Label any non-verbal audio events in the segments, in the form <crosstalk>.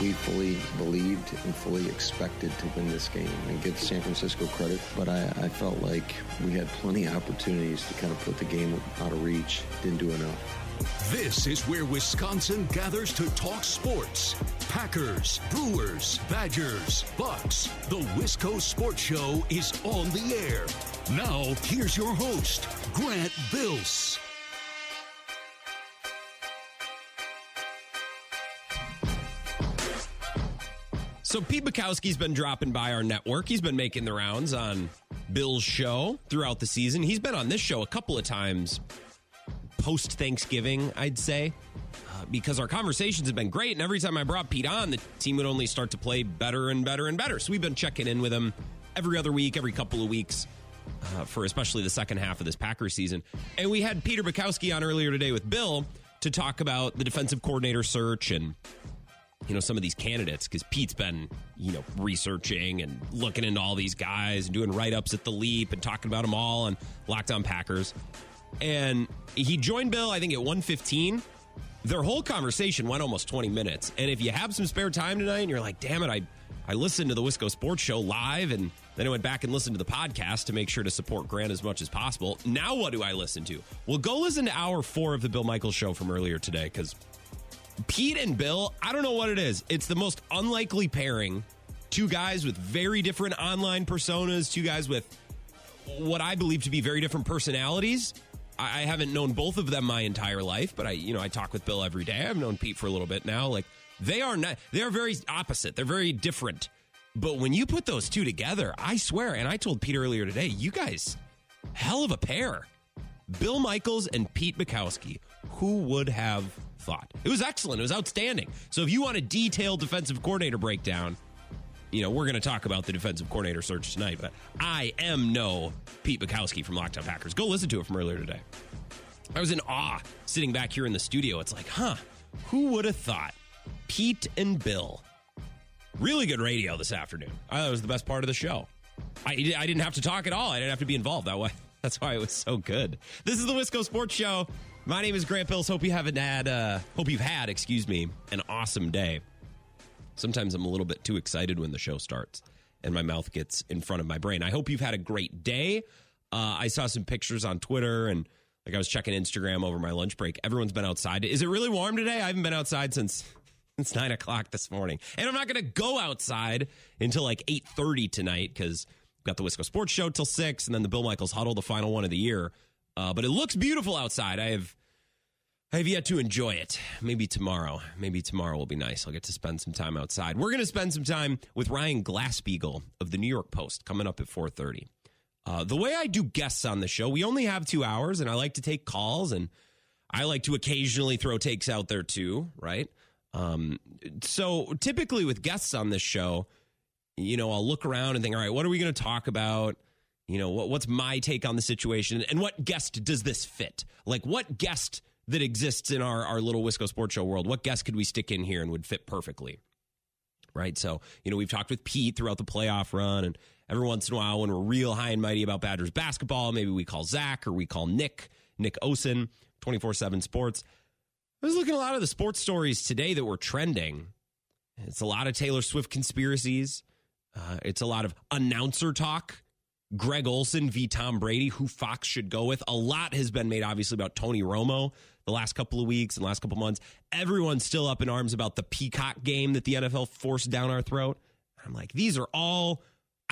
We fully believed and fully expected to win this game and give San Francisco credit, but I, I felt like we had plenty of opportunities to kind of put the game out of reach. Didn't do enough. This is where Wisconsin gathers to talk sports. Packers, Brewers, Badgers, Bucks. The Wisco Sports Show is on the air. Now, here's your host, Grant Bills. So Pete Bukowski's been dropping by our network. He's been making the rounds on Bill's show throughout the season. He's been on this show a couple of times post Thanksgiving, I'd say, uh, because our conversations have been great. And every time I brought Pete on, the team would only start to play better and better and better. So we've been checking in with him every other week, every couple of weeks. Uh, for especially the second half of this Packers season. And we had Peter Bukowski on earlier today with Bill to talk about the defensive coordinator search and you know some of these candidates because Pete's been you know researching and looking into all these guys and doing write ups at the Leap and talking about them all and Locked On Packers. And he joined Bill, I think, at 115. Their whole conversation went almost 20 minutes. And if you have some spare time tonight and you're like, damn it, I, I listened to the Wisco Sports Show live and then I went back and listened to the podcast to make sure to support Grant as much as possible. Now, what do I listen to? Well, go listen to hour four of the Bill Michaels show from earlier today because Pete and Bill, I don't know what it is. It's the most unlikely pairing. Two guys with very different online personas, two guys with what I believe to be very different personalities. I haven't known both of them my entire life, but I, you know, I talk with Bill every day. I've known Pete for a little bit now. Like they are not, they are very opposite. They're very different. But when you put those two together, I swear, and I told Pete earlier today, you guys, hell of a pair. Bill Michaels and Pete Bukowski. Who would have thought? It was excellent. It was outstanding. So if you want a detailed defensive coordinator breakdown, you know, we're going to talk about the defensive coordinator search tonight, but I am no Pete Bukowski from Locked On Packers. Go listen to it from earlier today. I was in awe sitting back here in the studio. It's like, huh, who would have thought? Pete and Bill. Really good radio this afternoon. I thought it was the best part of the show. I, I didn't have to talk at all. I didn't have to be involved that way. <laughs> That's why it was so good. This is the Wisco Sports Show. My name is Grant Bills. Hope you haven't had, uh, hope you've had, excuse me, an awesome day. Sometimes I'm a little bit too excited when the show starts and my mouth gets in front of my brain. I hope you've had a great day. Uh, I saw some pictures on Twitter and like I was checking Instagram over my lunch break. Everyone's been outside. Is it really warm today? I haven't been outside since since nine o'clock this morning, and I'm not going to go outside until like eight thirty tonight because got the Wisco Sports Show till six, and then the Bill Michaels Huddle, the final one of the year. Uh, but it looks beautiful outside. I have I have yet to enjoy it. Maybe tomorrow. Maybe tomorrow will be nice. I'll get to spend some time outside. We're going to spend some time with Ryan Glasspiegel of the New York Post coming up at 4:30. Uh, the way I do guests on the show, we only have two hours, and I like to take calls, and I like to occasionally throw takes out there too, right? Um, so typically with guests on this show, you know, I'll look around and think, all right, what are we going to talk about? You know, what, what's my take on the situation, and what guest does this fit? Like, what guest that exists in our, our little Wisco Sports Show world, what guest could we stick in here and would fit perfectly? Right. So, you know, we've talked with Pete throughout the playoff run, and every once in a while, when we're real high and mighty about Badgers basketball, maybe we call Zach or we call Nick, Nick Osen, 24 7 Sports. I was looking at a lot of the sports stories today that were trending. It's a lot of Taylor Swift conspiracies. Uh, it's a lot of announcer talk. Greg Olsen v. Tom Brady, who Fox should go with. A lot has been made, obviously, about Tony Romo the last couple of weeks and last couple of months. Everyone's still up in arms about the Peacock game that the NFL forced down our throat. I'm like, these are all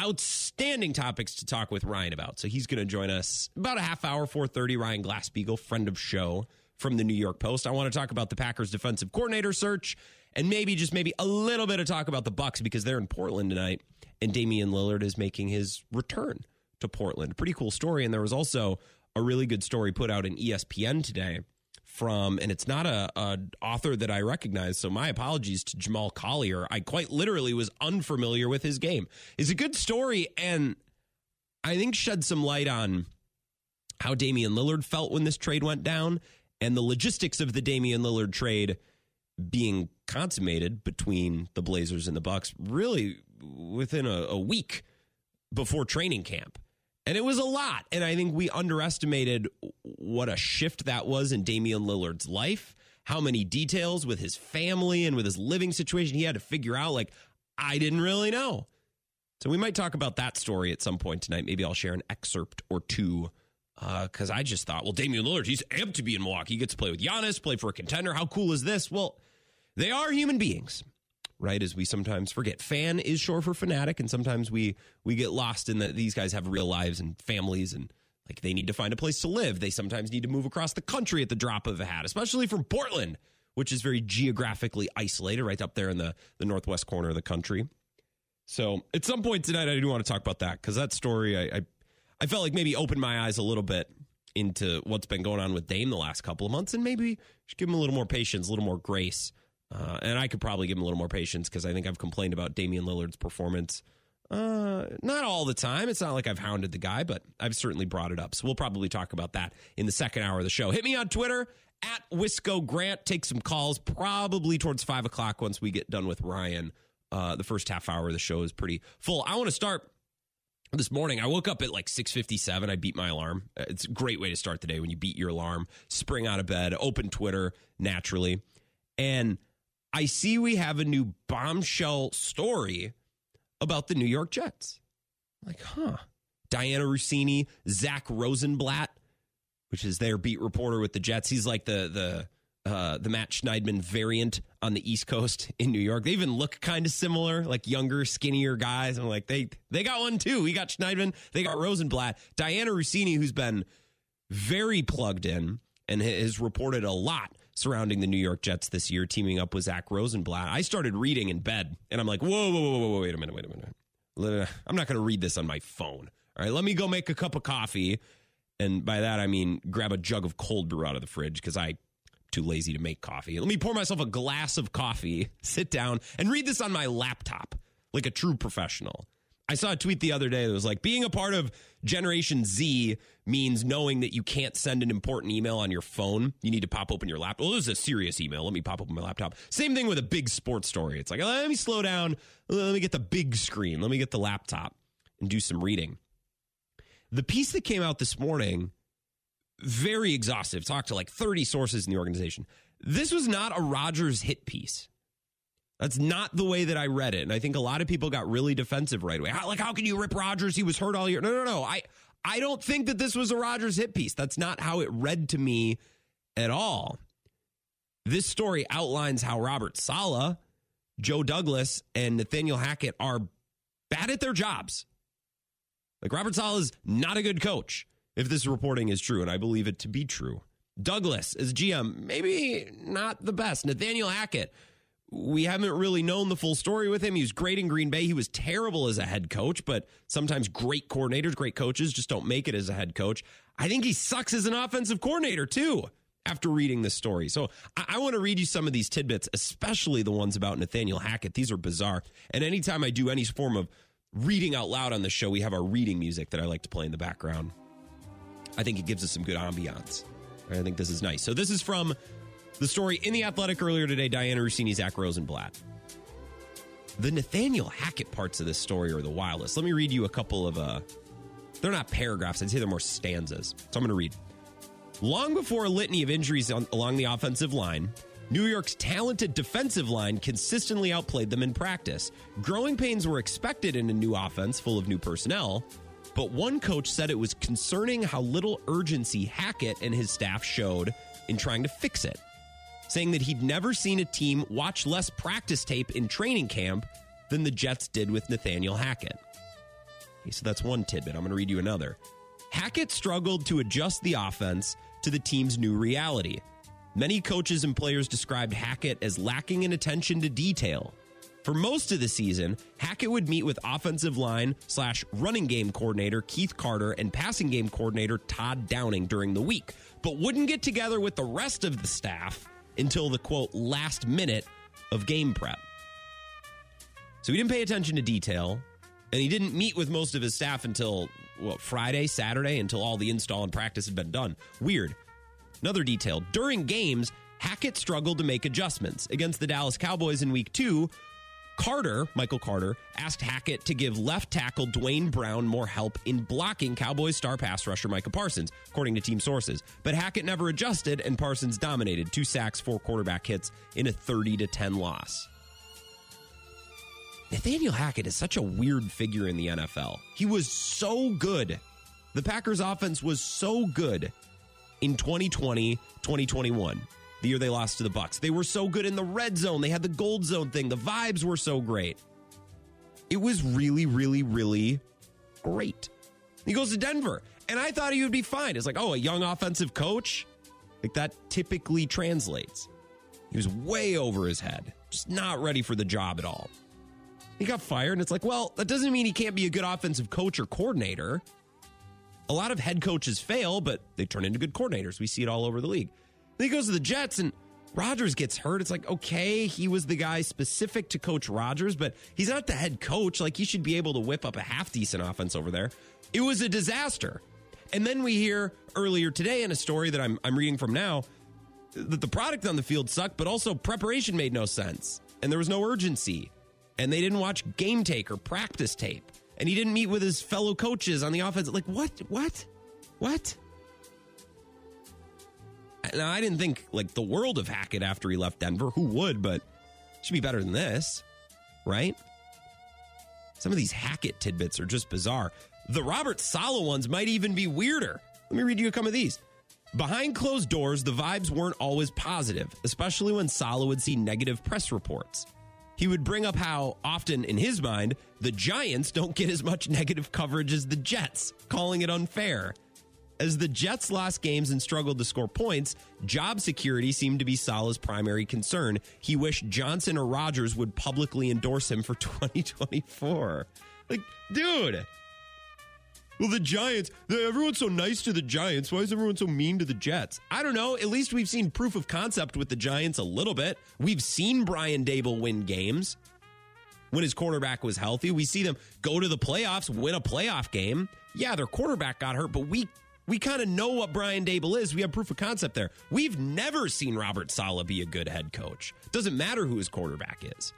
outstanding topics to talk with Ryan about. So he's going to join us about a half hour, 4.30. Ryan Glasspiegel, friend of show from the New York Post. I want to talk about the Packers defensive coordinator search and maybe just maybe a little bit of talk about the Bucks because they're in Portland tonight and Damian Lillard is making his return to Portland. Pretty cool story. And there was also a really good story put out in ESPN today from, and it's not a, a, author that I recognize. So my apologies to Jamal Collier. I quite literally was unfamiliar with his game. It's a good story, and I think shed some light on how Damian Lillard felt when this trade went down, and the logistics of the Damian Lillard trade being consummated between the Blazers and the Bucks really within a, a week before training camp. And it was a lot. And I think we underestimated what a shift that was in Damian Lillard's life, how many details with his family and with his living situation he had to figure out. Like, I didn't really know. So we might talk about that story at some point tonight. Maybe I'll share an excerpt or two because uh, I just thought, well, Damian Lillard, he's amped to be in Milwaukee. He gets to play with Giannis, play for a contender. How cool is this? Well, they are human beings, right? As we sometimes forget. Fan is short for fanatic, and sometimes we we get lost in that these guys have real lives and families and like they need to find a place to live. They sometimes need to move across the country at the drop of a hat, especially from Portland, which is very geographically isolated, right up there in the, the northwest corner of the country. So at some point tonight, I do want to talk about that because that story, I, I, I felt like maybe opened my eyes a little bit into what's been going on with Dame the last couple of months, and maybe give him a little more patience, a little more grace. Uh, and I could probably give him a little more patience because I think I've complained about Damian Lillard's performance. Uh, not all the time. It's not like I've hounded the guy, but I've certainly brought it up. So we'll probably talk about that in the second hour of the show. Hit me on Twitter at Wisco Grant. Take some calls probably towards five o'clock once we get done with Ryan. Uh, the first half hour of the show is pretty full. I want to start this morning. I woke up at like 6:57. I beat my alarm. Uh, it's a great way to start the day when you beat your alarm, spring out of bed, open Twitter naturally. And I see we have a new bombshell story about the New York Jets. I'm like, huh. Dianna Russini, Zach Rosenblatt, which is their beat reporter with the Jets. He's like the the uh, the Matt Schneidman variant on the East Coast in New York. They even look kind of similar, like younger, skinnier guys. I'm like, they they got one too. We got Schneidman, they got Rosenblatt, Dianna Russini, who's been very plugged in and has reported a lot surrounding the New York Jets this year, teaming up with Zach Rosenblatt. I started reading in bed, and I'm like, whoa, whoa, whoa, whoa, wait a minute, wait a minute. I'm not going to read this on my phone. All right, let me go make a cup of coffee. And by that, I mean grab a jug of cold brew out of the fridge because I'm too lazy to make coffee. Let me pour myself a glass of coffee, sit down, and read this on my laptop like a true professional. I saw a tweet the other day that was like, being a part of Generation Z means knowing that you can't send an important email on your phone. You need to pop open your laptop. Well, this is a serious email. Let me pop open my laptop. Same thing with a big sports story. It's like, oh, let me slow down. Let me get the big screen. Let me get the laptop and do some reading. The piece that came out this morning very exhaustive. Talked to like 30 sources in the organization. This was not a Rodgers hit piece. That's not the way that I read it. And I think a lot of people got really defensive right away. How, like, how can you rip Rodgers? He was hurt all year. No, no, no. I, I don't think that this was a Rodgers hit piece. That's not how it read to me at all. This story outlines how Robert Saleh, Joe Douglas, and Nathaniel Hackett are bad at their jobs. Like, Robert Saleh is not a good coach if this reporting is true, and I believe it to be true. Douglas as GM, maybe not the best. Nathaniel Hackett, we haven't really known the full story with him. He was great in Green Bay. He was terrible as a head coach, but sometimes great coordinators, great coaches just don't make it as a head coach. I think he sucks as an offensive coordinator too. After reading this story, so I, I want to read you some of these tidbits, especially the ones about Nathaniel Hackett. These are bizarre. And anytime I do any form of reading out loud on the show, we have our reading music that I like to play in the background. I think it gives us some good ambiance. I think this is nice. So this is from the story in the Athletic earlier today. Dianna Russini, Zach Rosenblatt. The Nathaniel Hackett parts of this story are the wildest. Let me read you a couple of. uh They're not paragraphs. I'd say they're more stanzas. So I'm going to read. Long before a litany of injuries on, along the offensive line, New York's talented defensive line consistently outplayed them in practice. Growing pains were expected in a new offense full of new personnel, but one coach said it was concerning how little urgency Hackett and his staff showed in trying to fix it, saying that he'd never seen a team watch less practice tape in training camp than the Jets did with Nathaniel Hackett. Okay, so that's one tidbit. I'm going to read you another. Hackett struggled to adjust the offense to the team's new reality. Many coaches and players described Hackett as lacking in attention to detail for most of the season, Hackett would meet with offensive line slash running game coordinator Keith Carter and passing game coordinator Todd Downing during the week, but wouldn't get together with the rest of the staff until the quote last minute of game prep. So he didn't pay attention to detail, and he didn't meet with most of his staff until what Friday, Saturday, until all the install and practice had been done. Weird. Another detail during games, Hackett struggled to make adjustments. Against the Dallas Cowboys in week two, Carter, Michael Carter, asked Hackett to give left tackle Duane Brown more help in blocking Cowboys star pass rusher Micah Parsons, according to team sources. But Hackett never adjusted, and Parsons dominated two sacks, four quarterback hits in a 30 to 10 loss. Nathaniel Hackett is such a weird figure in the NFL. He was so good. The Packers offense was so good in 2020, 2021 the year they lost to the Bucks. They were so good in the red zone. They had the gold zone thing. The vibes were so great. It was really, really, really great. He goes to Denver, and I thought he would be fine. It's like, oh, a young offensive coach? Like that typically translates. He was way over his head, just not ready for the job at all. He got fired, and it's like, well, that doesn't mean he can't be a good offensive coach or coordinator. A lot of head coaches fail, but they turn into good coordinators. We see it all over the league. Then he goes to the Jets and Rodgers gets hurt. It's like, okay, he was the guy specific to coach Rodgers, but he's not the head coach. Like, he should be able to whip up a half decent offense over there. It was a disaster. And then we hear earlier today in a story that I'm, I'm reading from now that the product on the field sucked, but also preparation made no sense. And there was no urgency. And they didn't watch game tape or practice tape. And he didn't meet with his fellow coaches on the offense. Like, what? What? What? Now, I didn't think like the world of Hackett after he left Denver. Who would? But should be better than this, right? Some of these Hackett tidbits are just bizarre. The Robert Saleh ones might even be weirder. Let me read you a couple of these. Behind closed doors, the vibes weren't always positive, especially when Saleh would see negative press reports. He would bring up how often, in his mind, the Giants don't get as much negative coverage as the Jets, calling it unfair. As the Jets lost games and struggled to score points, job security seemed to be Saleh's primary concern. He wished Johnson or Rodgers would publicly endorse him for <laughs> 2024. Like, dude. Well, the Giants, everyone's so nice to the Giants. Why is everyone so mean to the Jets? I don't know. At least we've seen proof of concept with the Giants a little bit. We've seen Brian Daboll win games when his quarterback was healthy. We see them go to the playoffs, win a playoff game. Yeah, their quarterback got hurt, but we we kind of know what Brian Daboll is. We have proof of concept there. We've never seen Robert Saleh be a good head coach. Doesn't matter who his quarterback is.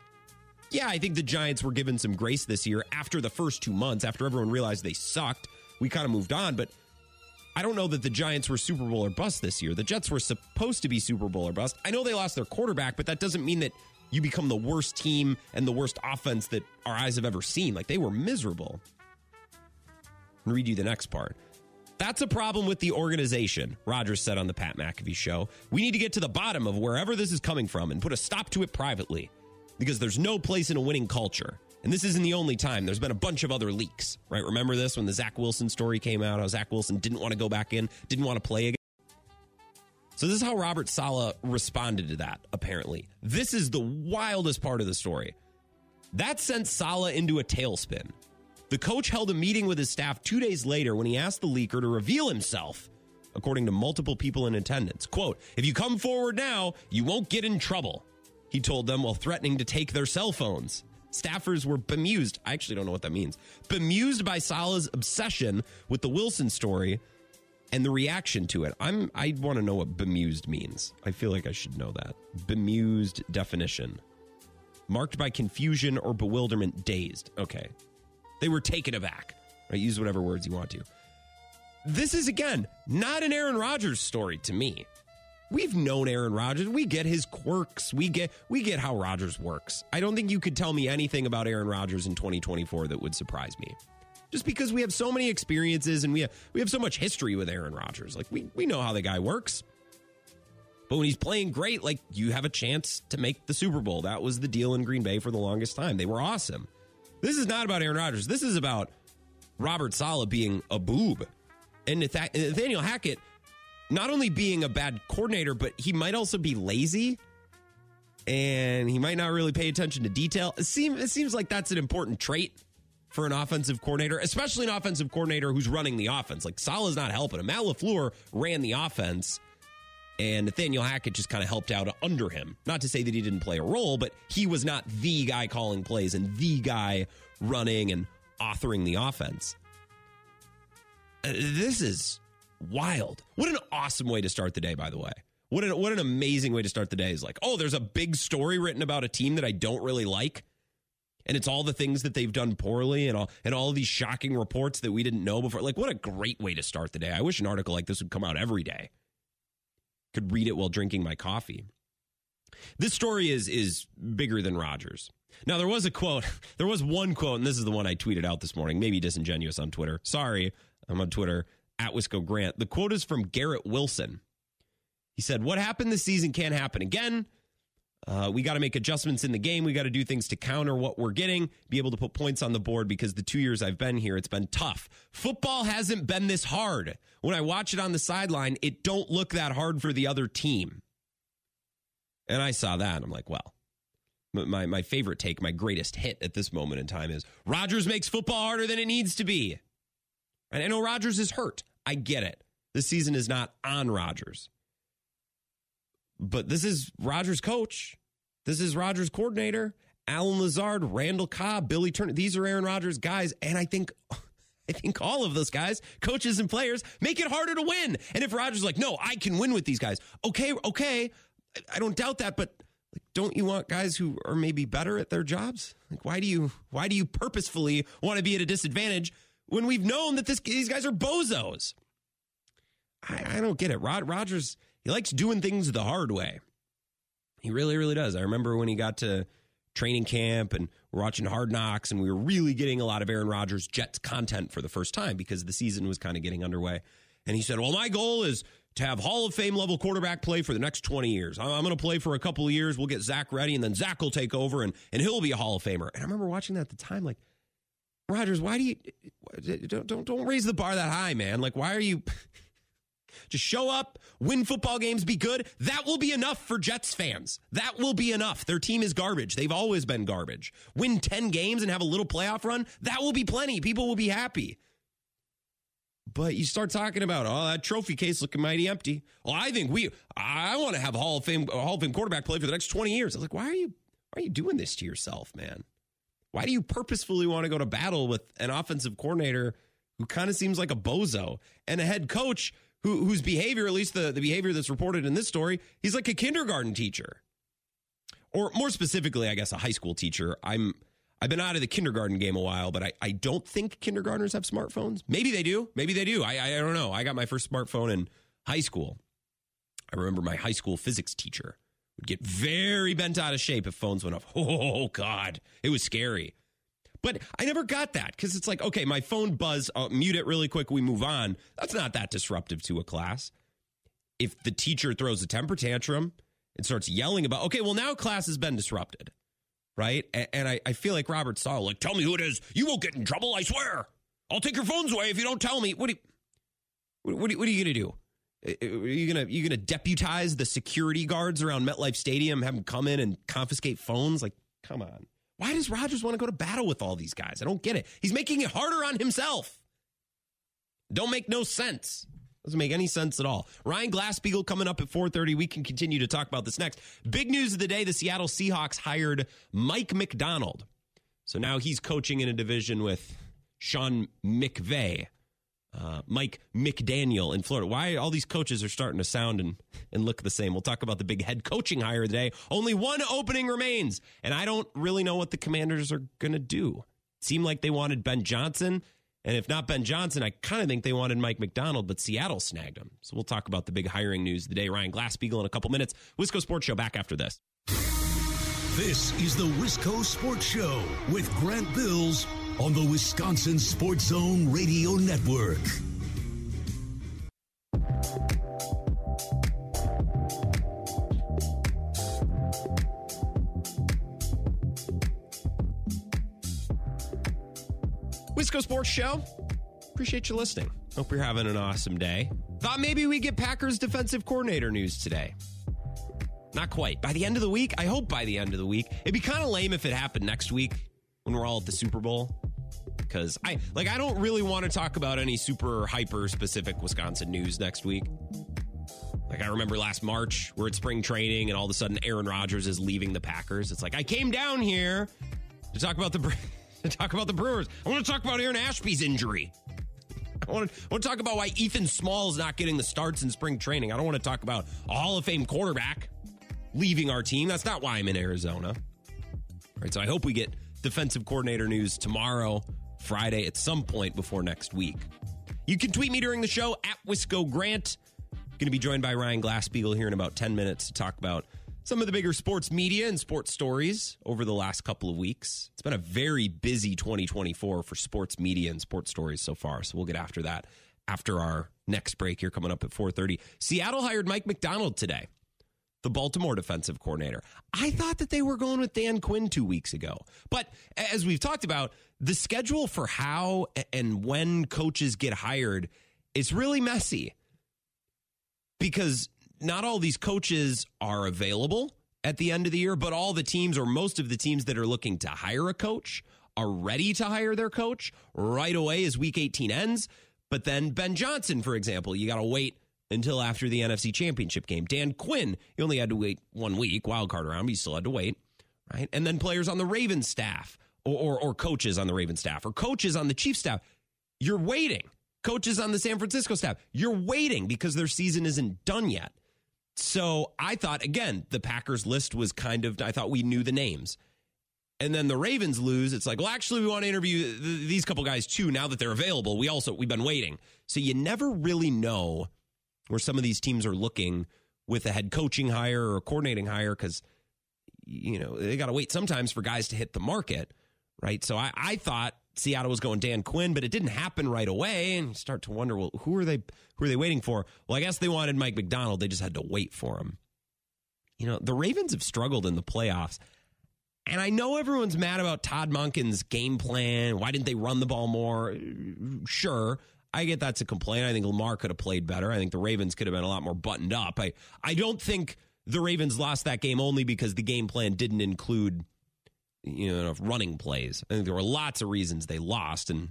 Yeah, I think the Giants were given some grace this year after the first two months, after everyone realized they sucked. We kind of moved on, but I don't know that the Giants were Super Bowl or bust this year. The Jets were supposed to be Super Bowl or bust. I know they lost their quarterback, but that doesn't mean that you become the worst team and the worst offense that our eyes have ever seen. Like they were miserable. I'll read you the next part. That's a problem with the organization, Rodgers said on the Pat McAfee show. We need to get to the bottom of wherever this is coming from and put a stop to it privately because there's no place in a winning culture. And this isn't the only time. There's been a bunch of other leaks, right? Remember this when the Zach Wilson story came out? How Zach Wilson didn't want to go back in, didn't want to play again. So this is how Robert Saleh responded to that, apparently. This is the wildest part of the story. That sent Saleh into a tailspin. The coach held a meeting with his staff two days later when he asked the leaker to reveal himself, according to multiple people in attendance. Quote, if you come forward now, you won't get in trouble, he told them while threatening to take their cell phones. Staffers were bemused. I actually don't know what that means. Bemused by Saleh's obsession with the Wilson story and the reaction to it. I'm I want to know what bemused means. I feel like I should know that. Bemused definition. Marked by confusion or bewilderment, dazed. Okay. They were taken aback. Right? Use whatever words you want to. This is again not an Aaron Rodgers story to me. We've known Aaron Rodgers. We get his quirks. We get we get how Rodgers works. I don't think you could tell me anything about Aaron Rodgers in 2024 that would surprise me. Just because we have so many experiences and we have we have so much history with Aaron Rodgers. Like we we know how the guy works. But when he's playing great, like you have a chance to make the Super Bowl. That was the deal in Green Bay for the longest time. They were awesome. This is not about Aaron Rodgers. This is about Robert Saleh being a boob. And Nathaniel Hackett not only being a bad coordinator, but he might also be lazy and he might not really pay attention to detail. It seems, it seems like that's an important trait for an offensive coordinator, especially an offensive coordinator who's running the offense. Like Saleh's not helping him. Matt LaFleur ran the offense and Nathaniel Hackett just kind of helped out under him. Not to say that he didn't play a role, but he was not the guy calling plays and the guy running and authoring the offense. Uh, this is wild. What an awesome way to start the day, by the way. What an, what an amazing way to start the day is like, oh, there's a big story written about a team that I don't really like. and it's all the things that they've done poorly and all and all these shocking reports that we didn't know before. Like what a great way to start the day. I wish an article like this would come out every day. Could read it while drinking my coffee. This story is is bigger than Rodgers. Now there was a quote, <laughs> there was one quote, and this is the one I tweeted out this morning. Maybe disingenuous on Twitter. Sorry, I'm on Twitter at Wisco Grant. The quote is from Garrett Wilson. He said, "What happened this season can't happen again. Uh, we got to make adjustments in the game. We got to do things to counter what we're getting, be able to put points on the board because the two years I've been here, it's been tough. Football hasn't been this hard. When I watch it on the sideline, it don't look that hard for the other team. And I saw that. I'm like, well, my, my favorite take, my greatest hit at this moment in time is Rodgers makes football harder than it needs to be. And I know Rodgers is hurt. I get it. This season is not on Rodgers. But this is Rodgers' coach. This is Rodgers' coordinator. Allen Lazard, Randall Cobb, Billy Turner. These are Aaron Rodgers guys. And I think <laughs> I think all of those guys, coaches and players, make it harder to win. And if Rodgers like, no, I can win with these guys. Okay, okay. I don't doubt that, but like, don't you want guys who are maybe better at their jobs? Like, why do you why do you purposefully want to be at a disadvantage when we've known that this, these guys are bozos? I, I don't get it. Rod Rodgers he likes doing things the hard way. He really, really does. I remember when he got to training camp and we're watching Hard Knocks, and we were really getting a lot of Aaron Rodgers Jets content for the first time because the season was kind of getting underway. And he said, Well, my goal is to have Hall of Fame level quarterback play for the next 20 years. I'm going to play for a couple of years. We'll get Zach ready, and then Zach will take over, and, and he'll be a Hall of Famer. And I remember watching that at the time, like, Rodgers, why do you don't don't, don't raise the bar that high, man? Like, why are you just show up, win football games, be good. That will be enough for Jets fans. That will be enough. Their team is garbage. They've always been garbage. Win 10 games and have a little playoff run. That will be plenty. People will be happy. But you start talking about, oh, that trophy case looking mighty empty. Well, I think we, I want to have a Hall of Fame, Hall of Fame quarterback play for the next 20 years. I was like, why are you, why are you doing this to yourself, man? Why do you purposefully want to go to battle with an offensive coordinator who kind of seems like a bozo and a head coach who, whose behavior, at least the, the behavior that's reported in this story, he's like a kindergarten teacher. Or more specifically, I guess, a high school teacher. I'm I've been out of the kindergarten game a while, but I, I don't think kindergartners have smartphones. Maybe they do. Maybe they do. I, I don't know. I got my first smartphone in high school. I remember my high school physics teacher would get very bent out of shape if phones went off. <laughs> Oh, God. It was scary. But I never got that because it's like, okay, my phone buzz, I'll mute it really quick, we move on. That's not that disruptive to a class. If the teacher throws a temper tantrum and starts yelling about, okay, well, now class has been disrupted, right? And, and I, I, feel like Robert Saleh, like, tell me who it is. You won't get in trouble, I swear. I'll take your phones away if you don't tell me. What, you, what, what, what are you going to do? Are you gonna you gonna deputize the security guards around MetLife Stadium, have them come in and confiscate phones? Like, come on. Why does Rodgers want to go to battle with all these guys? I don't get it. He's making it harder on himself. Don't make no sense. Doesn't make any sense at all. Ryan Glasspiegel coming up at 4:30. We can continue to talk about this next. Big news of the day: the Seattle Seahawks hired Mike Macdonald. So now he's coaching in a division with Sean McVay uh, Mike McDaniel in Florida. Why all these coaches are starting to sound and, and look the same. We'll talk about the big head coaching hire today. Only one opening remains, and I don't really know what the commanders are going to do. It seemed like they wanted Ben Johnson, and if not Ben Johnson, I kind of think they wanted Mike Macdonald, but Seattle snagged him. So we'll talk about the big hiring news of the day. Ryan Glasspiegel in a couple minutes. Wisco Sports Show back after this. This is the Wisco Sports Show with Grant Bills on the Wisconsin Sports Zone Radio Network. Wisco Sports Show. Appreciate you listening. Hope you're having an awesome day. Thought maybe we get Packers defensive coordinator news today. Not quite. By the end of the week, I hope by the end of the week. It'd be kind of lame if it happened next week when we're all at the Super Bowl because I like I don't really want to talk about any super hyper specific Wisconsin news next week. Like I remember last March, we're at spring training, and all of a sudden Aaron Rodgers is leaving the Packers. It's like I came down here to talk about the <laughs> to talk about the Brewers. I want to talk about Aaron Ashby's injury. I want to, I want to talk about why Ethan Small is not getting the starts in spring training. I don't want to talk about a Hall of Fame quarterback leaving our team. That's not why I'm in Arizona. All right, so I hope we get defensive coordinator news tomorrow, Friday, at some point before next week. You can tweet me during the show at Wisco Grant. Going to be joined by Ryan Glasspiegel here in about 10 minutes to talk about some of the bigger sports media and sports stories over the last couple of weeks. It's been a very busy 2024 for sports media and sports stories so far. So we'll get after that after our next break here coming up at 4:30. Seattle hired Mike Macdonald today, the Baltimore defensive coordinator. I thought that they were going with Dan Quinn 2 weeks ago. But as we've talked about, the schedule for how and when coaches get hired is really messy. Because not all these coaches are available at the end of the year, but all the teams or most of the teams that are looking to hire a coach are ready to hire their coach right away as week 18 ends. But then Ben Johnson, for example, you got to wait until after the NFC Championship game. Dan Quinn, you only had to wait one week, wild card around, but you still had to wait, right? And then players on the Ravens staff or, or, or coaches on the Ravens staff or coaches on the Chiefs staff, you're waiting. Coaches on the San Francisco staff, you're waiting because their season isn't done yet. So I thought, again, the Packers list was kind of, I thought we knew the names. And then the Ravens lose. It's like, well, actually, we want to interview these couple guys too now that they're available. We also, we've been waiting. So you never really know where some of these teams are looking with a head coaching hire or a coordinating hire because, you know, they got to wait sometimes for guys to hit the market, right? So I, I thought Seattle was going Dan Quinn, but it didn't happen right away. And you start to wonder, well, who are they? Who are they waiting for? Well, I guess they wanted Mike Macdonald. They just had to wait for him. You know, the Ravens have struggled in the playoffs. And I know everyone's mad about Todd Monken's game plan. Why didn't they run the ball more? Sure. I get that's a complaint. I think Lamar could have played better. I think the Ravens could have been a lot more buttoned up. I, I don't think the Ravens lost that game only because the game plan didn't include you know running plays. I think there were lots of reasons they lost, and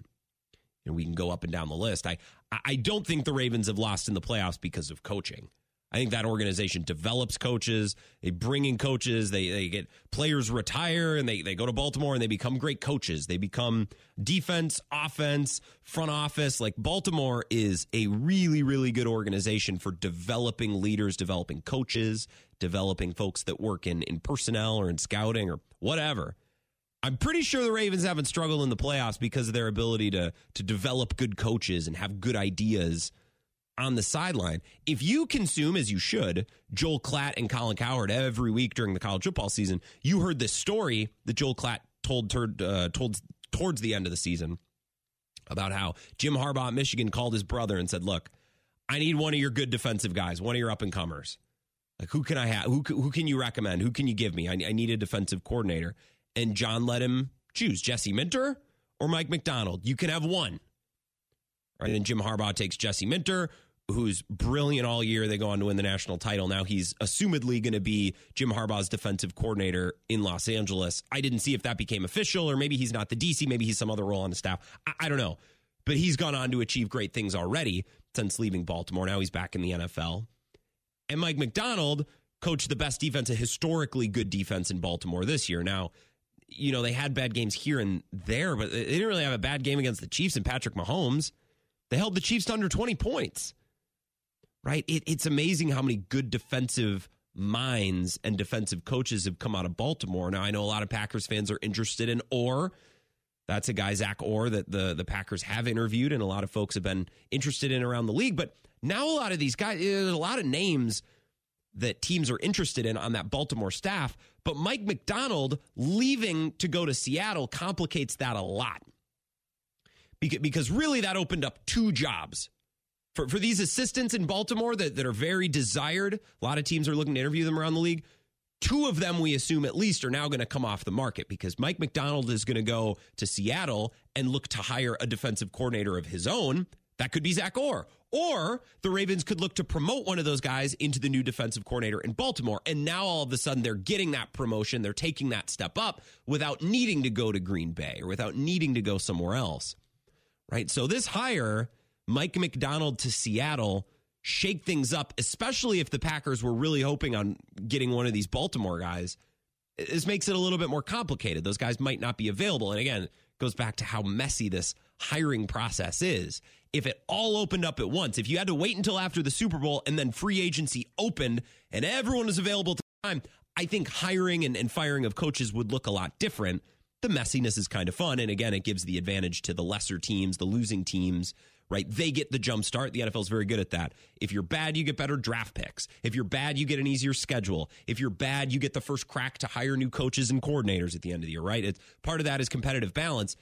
we can go up and down the list. I I don't think the Ravens have lost in the playoffs because of coaching. I think that organization develops coaches. They bring in coaches. They they get players retire and they they go to Baltimore and they become great coaches. They become defense, offense, front office. Like Baltimore is a really really good organization for developing leaders, developing coaches, developing folks that work in in personnel or in scouting or whatever. I'm pretty sure the Ravens haven't struggled in the playoffs because of their ability to to develop good coaches and have good ideas on the sideline. If you consume, as you should, Joel Klatt and Colin Cowherd every week during the college football season, you heard this story that Joel Klatt told uh, told towards the end of the season about how Jim Harbaugh at Michigan called his brother and said, "Look, I need one of your good defensive guys, one of your up and comers. Like who can I have? Who who can you recommend? Who can you give me? I, I need a defensive coordinator." and John let him choose Jesse Minter or Mike Macdonald. You can have one. Right, and Jim Harbaugh takes Jesse Minter, who's brilliant all year. They go on to win the national title. Now he's assumedly going to be Jim Harbaugh's defensive coordinator in Los Angeles. I didn't see if that became official, or maybe he's not the DC. Maybe he's some other role on the staff. I, I don't know. But he's gone on to achieve great things already since leaving Baltimore. Now he's back in the NFL. And Mike Macdonald coached the best defense, a historically good defense in Baltimore this year. Now, you know, they had bad games here and there, but they didn't really have a bad game against the Chiefs and Patrick Mahomes. They held the Chiefs to under 20 points, right? It, it's amazing how many good defensive minds and defensive coaches have come out of Baltimore. Now, I know a lot of Packers fans are interested in Orr. That's a guy, Zach Orr, that the, the Packers have interviewed, and a lot of folks have been interested in around the league. But now a lot of these guys, eh, there's a lot of names that teams are interested in on that Baltimore staff. But Mike Macdonald leaving to go to Seattle complicates that a lot. Because really, that opened up two jobs. For, for these assistants in Baltimore that, that are very desired, a lot of teams are looking to interview them around the league. Two of them, we assume at least, are now going to come off the market because Mike Macdonald is going to go to Seattle and look to hire a defensive coordinator of his own. That could be Zach Orr. Or the Ravens could look to promote one of those guys into the new defensive coordinator in Baltimore. And now all of a sudden they're getting that promotion. They're taking that step up without needing to go to Green Bay or without needing to go somewhere else. Right. So this hire, Mike Macdonald to Seattle, shake things up, especially if the Packers were really hoping on getting one of these Baltimore guys. This makes it a little bit more complicated. Those guys might not be available. And again, it goes back to how messy this hiring process is if it all opened up at once, if you had to wait until after the Super Bowl and then free agency opened and everyone was available at time, I think hiring and, and firing of coaches would look a lot different. the messiness is kind of fun. And again, it gives the advantage to the lesser teams, the losing teams, right? They get the jump start. The NFL is very good at that. If you're bad, you get better draft picks. If you're bad, you get an easier schedule. If you're bad, you get the first crack to hire new coaches and coordinators at the end of the year, right? Part of that is competitive balance,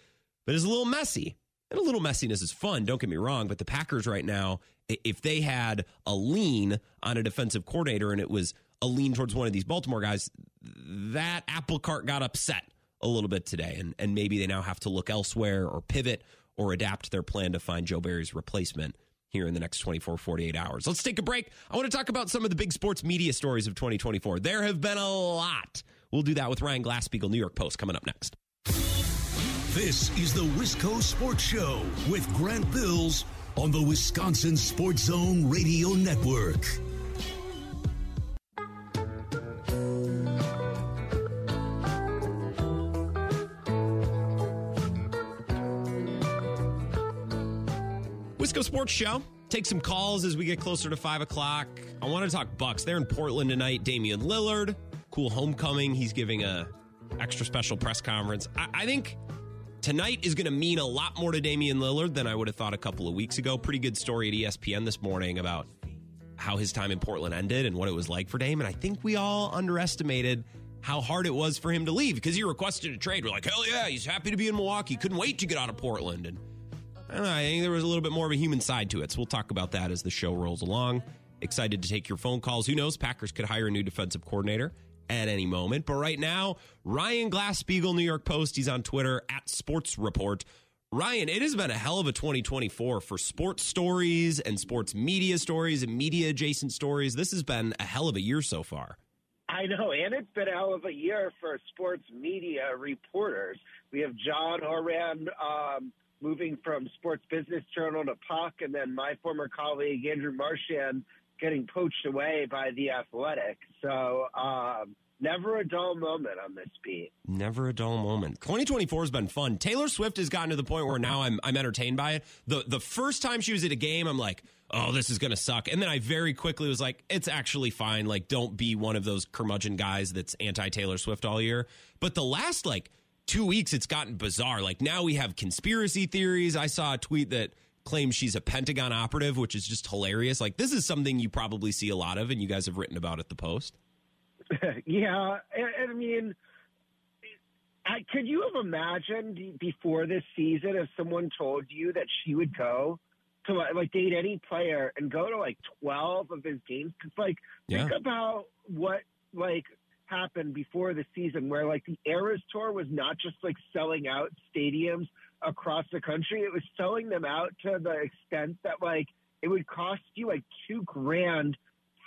but it's a little messy. And a little messiness is fun, don't get me wrong, but the Packers right now, if they had a lean on a defensive coordinator and it was a lean towards one of these Baltimore guys, that apple cart got upset a little bit today. And, and maybe they now have to look elsewhere or pivot or adapt their plan to find Joe Barry's replacement here in the next 24, 48 hours. Let's take a break. I want to talk about some of the big sports media stories of 2024. There have been a lot. We'll do that with Ryan Glasspiegel, New York Post, coming up next. This is the Wisco Sports Show with Grant Bills on the Wisconsin Sports Zone Radio Network. Wisco Sports Show. Take some calls as we get closer to five o'clock. I want to talk Bucks. They're in Portland tonight. Damian Lillard, cool homecoming. He's giving a extra special press conference. I, I think tonight is going to mean a lot more to Damian Lillard than I would have thought a couple of weeks ago. Pretty good story at ESPN this morning about how his time in Portland ended and what it was like for Dame. And I think we all underestimated how hard it was for him to leave because he requested a trade. We're like, hell yeah, he's happy to be in Milwaukee. Couldn't wait to get out of Portland. And I think there was a little bit more of a human side to it. So we'll talk about that as the show rolls along. Excited to take your phone calls. Who knows? Packers could hire a new defensive coordinator at any moment. But right now, Ryan Glasspiegel, New York Post, he's on Twitter at Sports Report. Ryan, it has been a hell of a 2024 for sports stories and sports media stories and media adjacent stories. This has been a hell of a year so far. I know, and it's been a hell of a year for sports media reporters. We have John Ourand um, moving from Sports Business Journal to Puck, and then my former colleague Andrew Marchand getting poached away by the Athletic. So um, never a dull moment on this beat. Never a dull moment. 2024 has been fun. Taylor Swift has gotten to the point where now I'm I'm entertained by it. The the first time she was at a game, I'm like, oh, this is gonna suck. And then I very quickly was like, it's actually fine. Like, don't be one of those curmudgeon guys that's anti Taylor Swift all year. But the last like two weeks, it's gotten bizarre. Like now we have conspiracy theories. I saw a tweet that claims she's a Pentagon operative, which is just hilarious. Like this is something you probably see a lot of, and you guys have written about at the Post. <laughs> yeah, and, I mean, I, could you have imagined before this season if someone told you that she would go to like date any player and go to like twelve of his games? Because like yeah. think about what like happened before the season, where like the Eras tour was not just like selling out stadiums across the country; it was selling them out to the extent that like it would cost you like two grand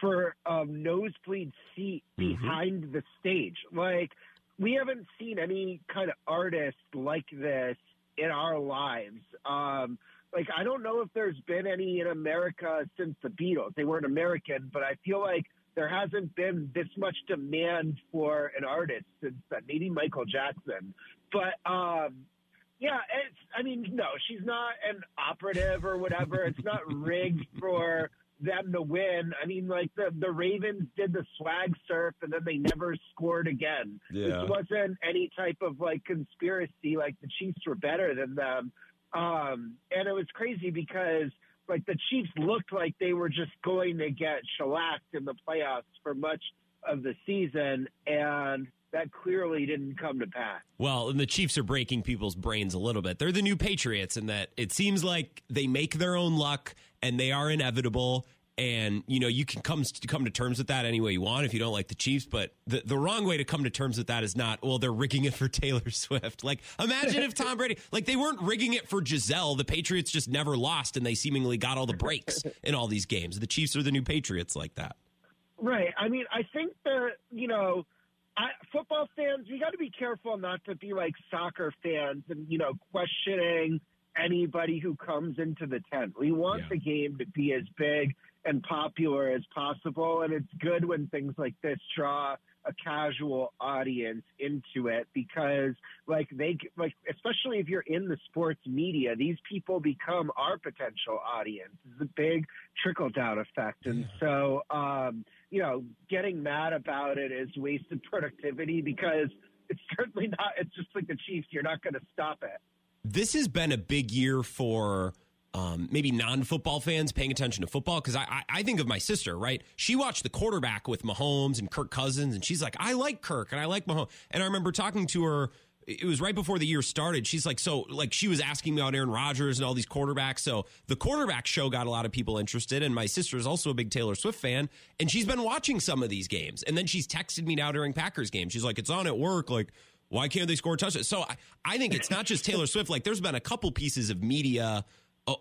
for a nosebleed seat mm-hmm. behind the stage. Like we haven't seen any kind of artist like this in our lives. Um, like I don't know if there's been any in America since the Beatles. They weren't American, but I feel like there hasn't been this much demand for an artist since. Maybe Michael Jackson, but um, yeah, it's. I mean, no, she's not an operative or whatever. it's not <laughs> rigged for them to win. I mean, like the the Ravens did the swag surf and then they never scored again. Yeah. This wasn't any type of like conspiracy. Like the Chiefs were better than them, um, and it was crazy because like the Chiefs looked like they were just going to get shellacked in the playoffs for much of the season, and that clearly didn't come to pass. Well, and the Chiefs are breaking people's brains a little bit. They're the new Patriots in that it seems like they make their own luck and they are inevitable. And you know you can come to come to terms with that any way you want if you don't like the Chiefs. But the, the wrong way to come to terms with that is not well they're rigging it for <laughs> Taylor Swift. Like imagine if Tom Brady like they weren't rigging it for Gisele. The Patriots just never lost and they seemingly got all the breaks in all these games. The Chiefs are the new Patriots like that. Right. I mean, I think the you know I, football fans, we got to be careful not to be like soccer fans and you know questioning anybody who comes into the tent. We want yeah. the game to be as big and popular as possible, and it's good when things like this draw a casual audience into it because like they like especially if you're in the sports media these people become our potential audience it's a big trickle down effect and so um you know getting mad about it is wasted <laughs> productivity because it's certainly not. It's just like the Chiefs. You're not going to stop it. This has been a big year for um, maybe non-football fans paying attention to football because I, I, I think of my sister right she watched the quarterback with Mahomes and Kirk Cousins and she's like I like Kirk and I like Mahomes and I remember talking to her it was right before the year started she's like so like she was asking me about Aaron Rodgers and all these quarterbacks so the quarterback show got a lot of people interested and my sister is also a big Taylor Swift fan and she's been watching some of these games and then she's texted me now during Packers game. she's like it's on at work like why can't they score touchdowns? So I, I think it's not just Taylor Swift. Like there's been a couple pieces of media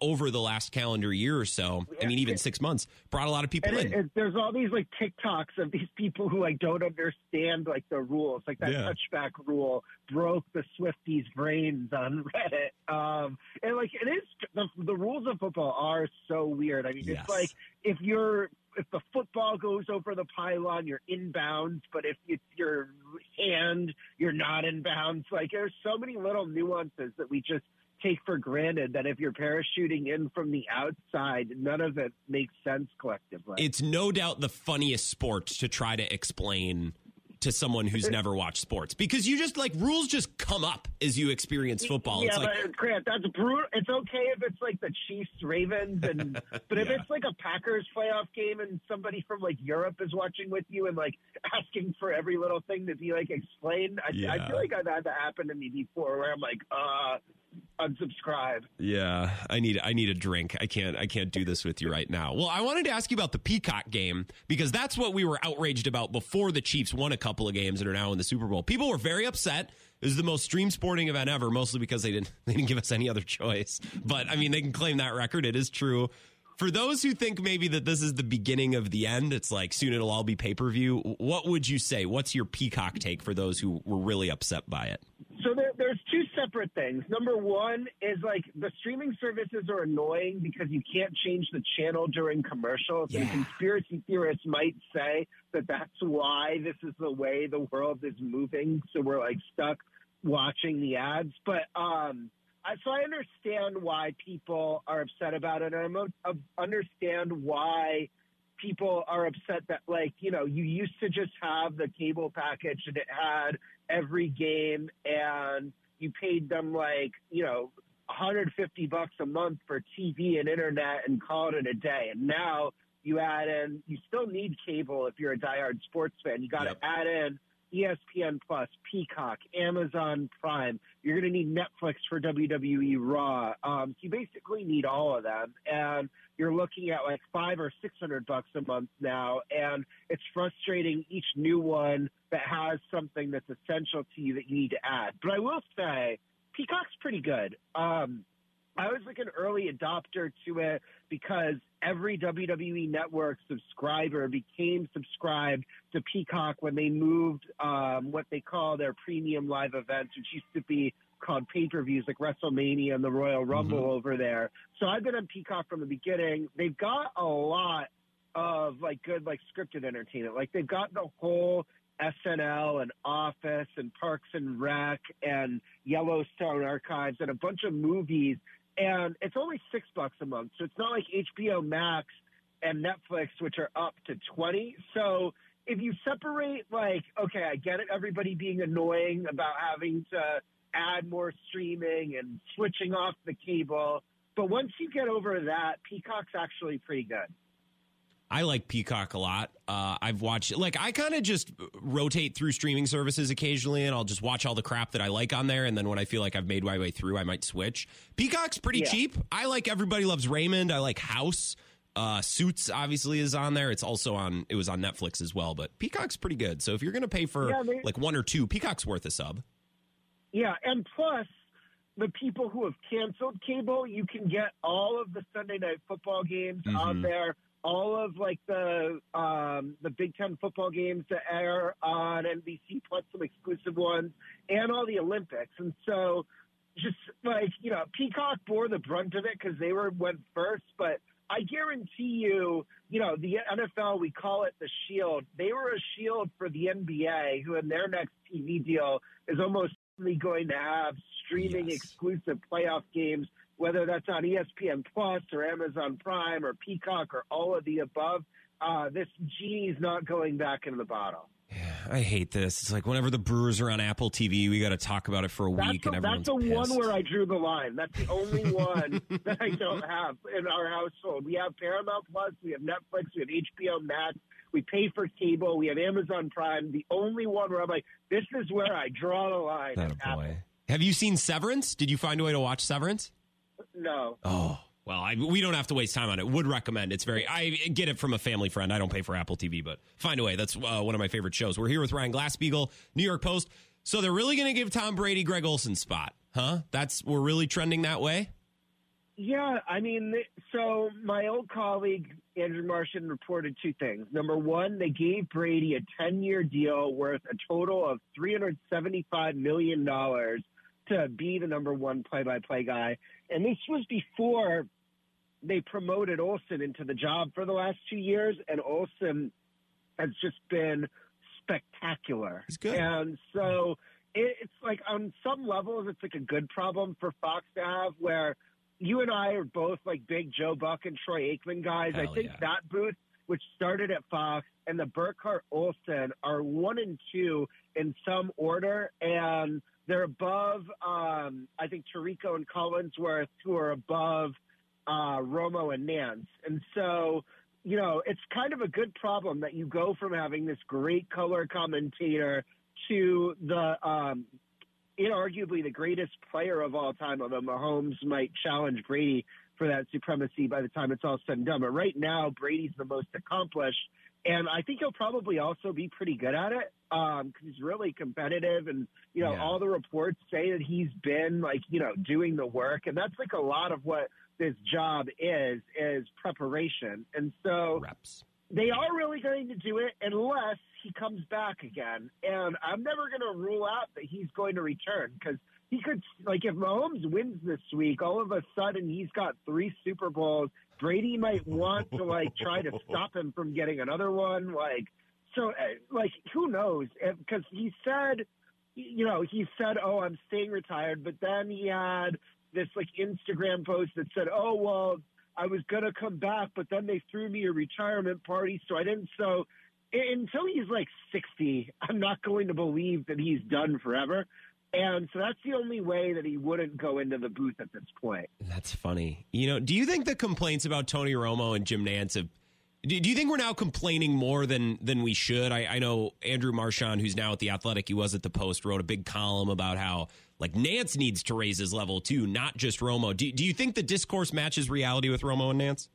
over the last calendar year or so. I mean, even six months brought a lot of people and in. It, there's all these like TikToks of these people who like don't understand like the rules, like that yeah. touchback rule broke the Swifties' brains on <laughs> Reddit. Um, and like it is the, the rules of football are so weird. I mean, yes. it's like if you're if the football goes over the pylon, you're inbounds, but if it's your hand, you're not inbounds. Like there's so many little nuances that we just take for granted that if you're parachuting in from the outside, none of it makes sense collectively. It's no doubt the funniest sport to try to explain to someone who's never watched sports because you just like rules just come up as you experience football. Yeah, it's like, but Grant, that's brutal. It's okay if it's like the Chiefs Ravens, and <laughs> but if yeah. it's like a Packers playoff game and somebody from like Europe is watching with you and like <laughs> asking for every little thing to be like explained, I, yeah. I feel like I've had that happen to me before where I'm like, uh, unsubscribe. Yeah, I need I need a drink. I can't I can't do this with you right now. Well, I wanted to ask you about the Peacock game because that's what we were outraged about before the Chiefs won a couple of games and are now in the Super Bowl. People were very upset. It was the most stream sporting event ever, mostly because they didn't <laughs> they didn't give us any other choice. But I mean, they can claim that record. It is true. For those who think maybe that this is the beginning of the end, it's like soon it'll all be pay per view. What would you say? What's your Peacock take for those who were really upset by it? There's two separate things. Number one is like the streaming services are annoying because you can't change the channel during commercials. Yeah. And conspiracy theorists might say that that's why this is the way the world is moving. So we're like stuck watching the ads. But um, I, so I understand why people are upset about it. And I understand why people are upset that like you know you used to just have the cable package and it had every game and you paid them like you know 150 bucks a month for TV and internet and call it a day and now you add in you still need cable if you're a diehard sports fan you got to yep. add in ESPN Plus, Peacock, Amazon Prime. You're going to need Netflix for WWE Raw. Um, you basically need all of them, and you're looking at like five or six hundred bucks a month now, and it's frustrating each new one that has something that's essential to you that you need to add. But I will say, Peacock's pretty good. Um, I was like an early adopter to it because every WWE Network subscriber became subscribed to Peacock when they moved um, what they call their premium live events, which used to be called pay-per-views like WrestleMania and the Royal Rumble mm-hmm. over there. So I've been on Peacock from the beginning. They've got a lot of like good like scripted entertainment. Like they've got the whole SNL and Office and Parks and Rec and Yellowstone Archives and a bunch of movies and it's only six bucks a month. So it's not like HBO Max and Netflix, which are up to 20. So if you separate, like, okay, I get it, everybody being annoying about having to add more streaming and switching off the cable. But once you get over that, Peacock's actually pretty good. I like Peacock a lot. Uh, I've watched like I kind of just rotate through streaming services occasionally, and I'll just watch all the crap that I like on there. And then when I feel like I've made my way through, I might switch. Peacock's pretty yeah. cheap. I like Everybody Loves Raymond. I like House. Uh, Suits obviously is on there. It's also on. It was on Netflix as well, but Peacock's pretty good. So if you're gonna pay for yeah, they, like one or two, Peacock's worth a sub. Yeah, and plus the people who have canceled cable, you can get all of the Sunday night football games mm-hmm. on there all of like the um, the Big Ten football games that air on NBC, plus some exclusive ones, and all the Olympics. And so, just like you know, Peacock bore the brunt of it because they were went first. But I guarantee you, you know, the NFL we call it the Shield. They were a shield for the NBA, who in their next TV deal is almost certainly going to have streaming yes. exclusive playoff games whether that's on ESPN Plus or Amazon Prime or Peacock or all of the above. Uh, this genie's not going back into the bottle. I hate this. It's like whenever the Brewers are on Apple TV, we got to talk about it for a That's week, the, and everyone's that's the pissed. one where I drew the line. That's the only <laughs> one that I don't have in our household. We have Paramount Plus, we have Netflix, we have HBO Max, we pay for cable, we have Amazon Prime. The only one where I'm like, this is where I draw the line. That at a Apple. boy. Have you seen Severance? Did you find a way to watch Severance? No. Oh, well, I, we don't have to waste time on it. Would recommend. It's very. I get it from a family friend. I don't pay for Apple TV, but find a way. That's uh, one of my favorite shows. We're here with Ryan Glasspiegel, New York Post. So they're really going to give Tom Brady Greg Olsen's spot, huh? That's we're really trending that way. Yeah, I mean, so my old colleague Andrew Marchand reported two things. Number one, they gave Brady a 10 year deal worth a total of $375 million to be the number one play by play guy. And this was before they promoted Olsen into the job for the last two years, and Olsen has just been spectacular. He's good. And so it, it's like on some levels, it's like a good problem for Fox to have where you and I are both like big Joe Buck and Troy Aikman guys. I think yeah. that booth, which started at Fox, and the Burkhardt Olsen are one and two in some order, and they're above. Um, I think Tirico and Collinsworth, who are above uh, Romo and Nantz, and so you know it's kind of a good problem that you go from having this great color commentator to the um, inarguably the greatest player of all time, although Mahomes might challenge Brady for that supremacy by the time it's all said and done. But right now, Brady's the most accomplished. And I think he'll probably also be pretty good at it um, because he's really competitive. And, you know, Yeah. all the reports say that he's been, like, you know, doing the work. And that's like a lot of what this job is, is preparation. And so Reps. they are really going to do it unless he comes back again. And I'm never going to rule out that he's going to return because he could, like, if Mahomes wins this week, all of a sudden he's got three Super Bowls. Brady might want to, like, <laughs> try to stop him from getting another one. Like, so, uh, like, who knows? Because he said, you know, he said, oh, I'm staying retired. But then he had this, like, Instagram post that said, oh, well, I was going to come back, but then they threw me a retirement party, so I didn't. So until he's like 60, I'm not going to believe that he's done forever. And so that's the only way that he wouldn't go into the booth at this point. That's funny. You know, do you think the complaints about Tony Romo and Jim Nantz have? Do, you think we're now complaining more than than we should? I, I know Andrew Marchand, who's now at the Athletic, he was at the Post, wrote a big column about how like Nantz needs to raise his level too, not just Romo. Do, do you think the discourse matches reality with Romo and Nantz?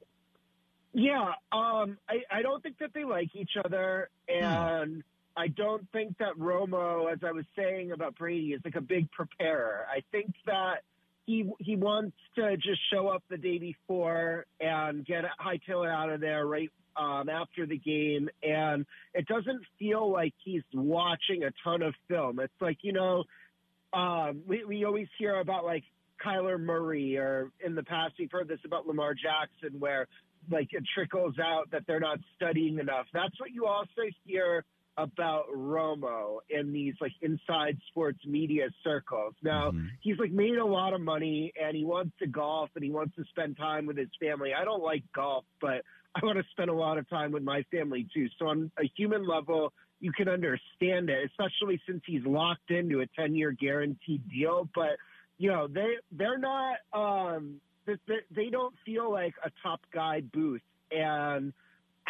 Yeah, um, I, I don't think that they like each other, and I don't think that Romo, as I was saying about Brady, is like a big preparer. I think that he he wants to just show up the day before and get hightail it out of there right um, after the game, and it doesn't feel like he's watching a ton of film. It's like you know, um, we we always hear about like Kyler Murray, or in the past we've heard this about Lamar Jackson, where like it trickles out that they're not studying enough. That's what you also hear about Romo in these like inside sports media circles. Now he's like made a lot of money and he wants to golf and he wants to spend time with his family. I don't like golf, but <laughs> I want to spend a lot of time with my family too. So on a human level, you can understand it, especially since he's locked into a 10 year guaranteed deal. But, you know, they, they're not, um, they, they don't feel like a top guy booth. And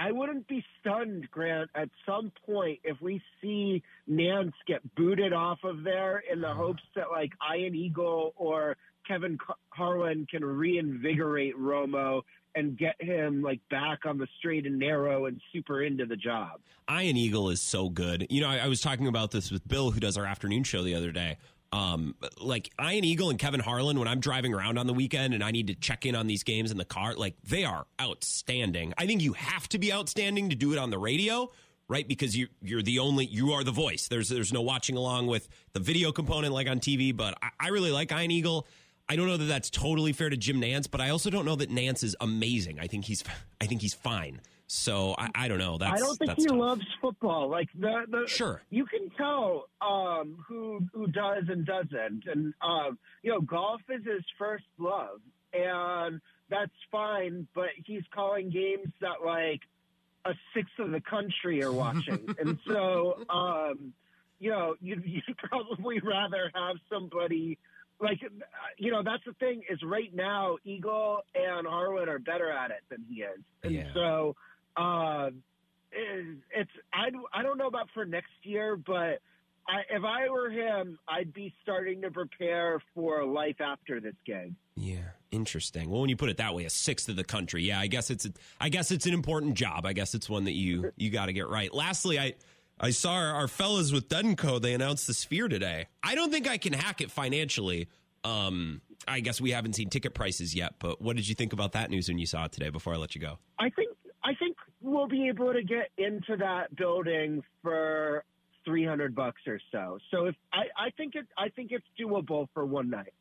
I wouldn't be stunned, Grant, at some point if we see Nantz get booted off of there in the mm-hmm. hopes that like Ian Eagle or Kevin Harlan can reinvigorate Romo and get him like back on the straight and narrow and super into the job. Ian Eagle is so good. You know, I, I was talking about this with Bill, who does our afternoon show the other day. Um, like Ian Eagle and Kevin Harlan, when I'm driving around on the weekend and I need to check in on these games in the car, like they are outstanding. I think you have to be outstanding to do it on the radio, right? Because you you're the only you are the voice. There's there's no watching along with the video component like on TV. But I, I really like Ian Eagle. I don't know that that's totally fair to Jim Nantz, but I also don't know that Nantz is amazing. I think he's <laughs> I think he's fine. So I, I don't know. That's I don't think he tough. loves football. Like the, the Sure. you can tell um, who who does and doesn't, and um, you know, golf is his first love, and that's fine. But he's calling games that like a sixth of the country are watching, <laughs> and so um, you know you'd, you'd <laughs> probably rather have somebody like you know that's the thing is right now Eagle and Harlan are better at it than he is, and Yeah. so uh, it's I I don't know about for next year, but. I, if I were him, I'd be starting to prepare for life after this gig. Yeah, interesting. Well, when you put it that way, a sixth of the country. Yeah, I guess it's a, I guess it's an important job. I guess it's one that you you got to get right. Lastly, I I saw our, our fellas with Dead and Co. They announced the Sphere today. I don't think I can hack it financially. Um, I guess we haven't seen ticket prices yet. But what did you think about that news when you saw it today? Before I let you go. I think I think we'll be able to get into that building for three hundred bucks or so. So if I, I think it I think it's doable for one night.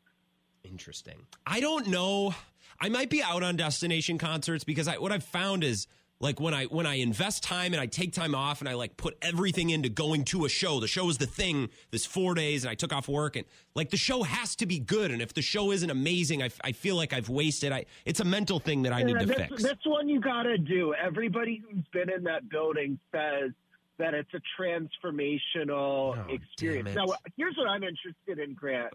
Interesting. I don't know. I might be out on destination concerts because I what I've found is like when I when I invest time and I take time off and I like put everything into going to a show. The show is the thing. This four days and I took off work and like the show has to be good. And if the show isn't amazing, i, I feel like I've wasted. I it's a mental thing that I need Yeah, to this, fix. This one you got to do. Everybody who's been in that building says that it's a transformational Oh, experience. Now, here's what I'm interested in, Grant.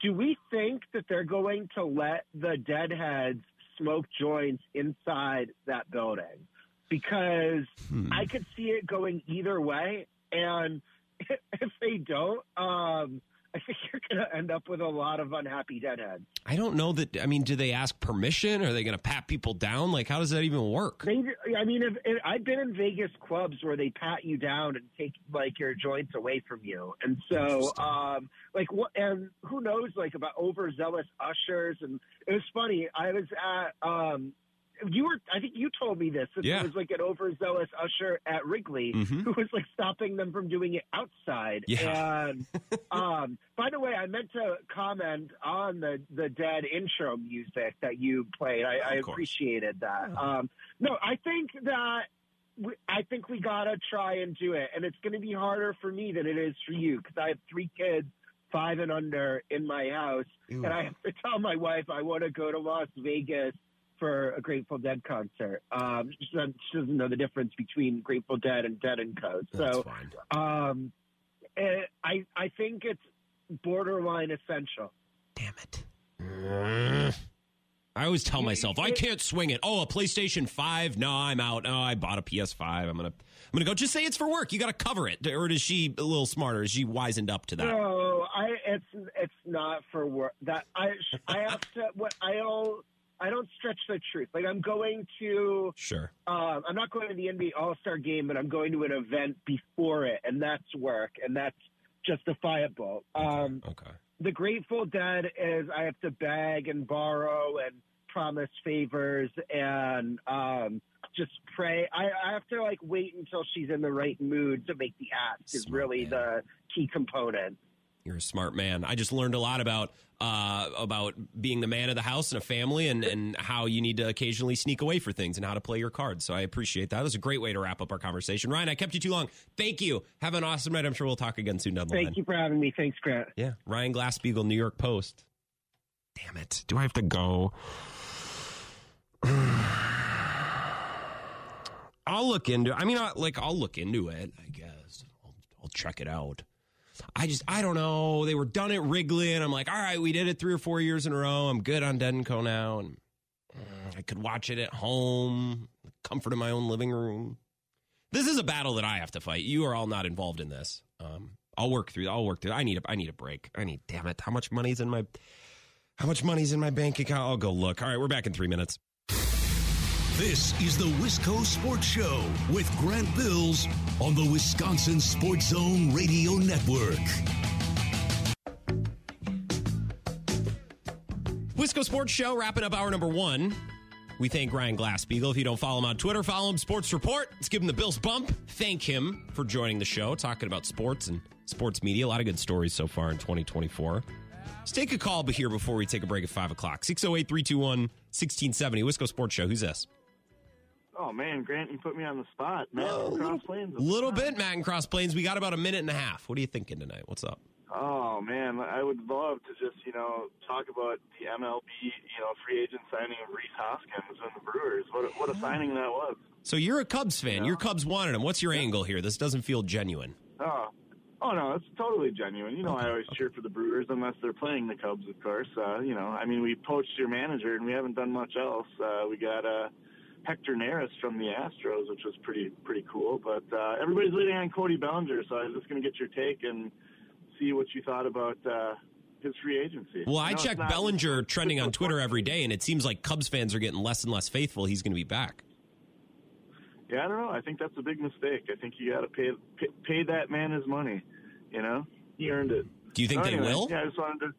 Do we think that they're going to let the deadheads smoke joints inside that building? Because Hmm. I could see it going either way, and <laughs> if they don't, um, I <laughs> think you're going to end up with a lot of unhappy deadheads. I don't know that. I mean, do they ask permission? Are they going to pat people down? Like, how does that even work? They, I mean, if, if, I've been in Vegas clubs where they pat you down and take like your joints away from you, and so um, like what? And who knows, like about overzealous ushers, and it was funny. I was at um, you were, I think you told me this. That Yeah. There was like an overzealous usher at Wrigley Mhm. who was like stopping them from doing it outside. Yeah. And <laughs> um, by the way, I meant to comment on the the dead intro music that you played. I, I appreciated that. Um, no, I think that. we- I think we gotta try and do it, and it's going to be harder for me than it is for you because I have three kids, five and under, in my house, Ew. and I have to tell my wife I want to go to Las Vegas for a Grateful Dead concert. Um, she doesn't she doesn't know the difference between Grateful Dead and Dead and Co. That's So fine. um, eh, I I think it's borderline essential. Damn it. I always tell myself I can't swing it. Oh, a PlayStation Five? No, I'm out. No, I bought a PS5. I'm gonna, I'm gonna go. Just say it's for work. You got to cover it. Or is she a little smarter? Is she wizened up to that? No, I it's it's not for work. That I I have to what I don't I don't stretch the truth. Like I'm going to Sure. um, I'm not going to the NBA All Star game, but I'm going to an event before it, and that's work, and that's justifiable. Um, Okay. the Grateful Dead is I have to beg and borrow and promise favors and um, just pray. I, I have to like wait until she's in the right mood to make the ask. Is really man. the key component. You're a smart man. I just learned a lot about uh, about being the man of the house and a family, and and how you need to occasionally sneak away for things and how to play your cards. So I appreciate that. That was a great way to wrap up our conversation. Ryan, I kept you too long. Thank you. Have an awesome night. I'm sure we'll talk again soon down the line. Thank you for having me. Thanks, Grant. Yeah, Ryan Glasspiegel, New York Post. Damn it! Do I have to go? <sighs> I'll look into. I mean, I, like I'll look into it. I guess I'll, I'll check it out. I just I don't know. They were done at Wrigley, and I'm like, all right, we did it three or four years in a row. I'm good on Co now, and mm, I could watch it at home, comfort of my own living room. This is a battle that I have to fight. You are all not involved in this. Um, I'll work through. I'll work through. I need a. I need a break. I need. Damn it! How much money's in my? How much money's in my bank account? I'll go look. All right, we're back in three minutes. This is the Wisco Sports Show with Grant Bills on the Wisconsin Sports Zone Radio Network. Wisco Sports Show wrapping up hour number one. We thank Ryan Glasspiegel. If you don't follow him on Twitter, follow him Sports Report. Let's give him the Bills bump. Thank him for joining the show, talking about sports and sports media. A lot of good stories so far in 2024. Let's take a call here before we take a break at 5 o'clock. 608 321 1670. Wisco Sports Show. Who's this? Oh man, Grant, you put me on the spot. Matt Well, Cross Plains. A little bit, Matt and Cross Plains. We got about a minute and a half. What are you thinking tonight? What's up? Oh man, I would love to just you know talk about the MLB you know free agent signing of Rhys Hoskins and the Brewers. What a, what a signing that was. So you're a Cubs fan. Yeah. Your Cubs wanted him. What's your angle here? This doesn't feel genuine. Oh, oh no, it's totally genuine. You know, I always cheer for the Brewers unless they're playing the Cubs, of course. Uh, you know, I mean, we poached your manager and we haven't done much else. Uh, we got uh, Hector Neris from the Astros, which was pretty pretty cool. But uh, everybody's waiting on Cody Bellinger, so I was just going to get your take and see what you thought about uh, his free agency. Well, I know it's check not- Bellinger <laughs> trending on Twitter every day, and it seems like Cubs fans are getting less and less faithful. He's going to be back. Yeah, I don't know. I think that's a big mistake. I think you got to pay, pay pay that man his money. You know, he earned it. Do you think So they anyway, will? Yeah, I just wanted to.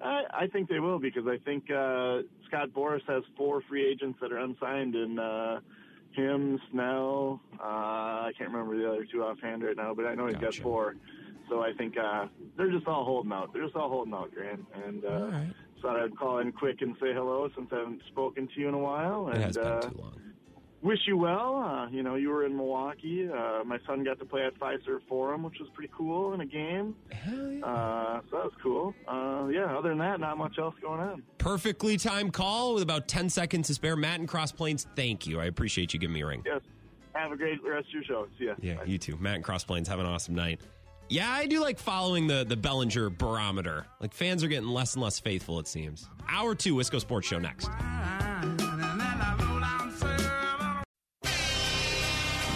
I, I think they will because I think uh, Scott Boras has four free agents that are unsigned, and uh, him, Snell. Uh, I can't remember the other two offhand right now, but I know he's Gotcha. got four. So I think uh, they're just all holding out. They're just all holding out, Grant. And uh, right. thought I'd call in quick and say hello since I haven't spoken to you in a while. It And has been uh, too long. Wish you well. Uh, you know, you were in Milwaukee. Uh, my son got to play at Fiserv Forum, which was pretty cool in a game. Hell Uh, so that was cool. Uh, yeah, other than that, not much else going on. Perfectly timed call with about 10 seconds to spare. Matt and Cross Plains, thank you. I appreciate you giving me a ring. Yes. Have a great rest of your show. See ya. Yeah, Bye. you too. Matt and Cross Plains, have an awesome night. Yeah, I do like following the the Bellinger barometer. Like fans are getting less and less faithful, it seems. Hour two, Wisco Sports Show next.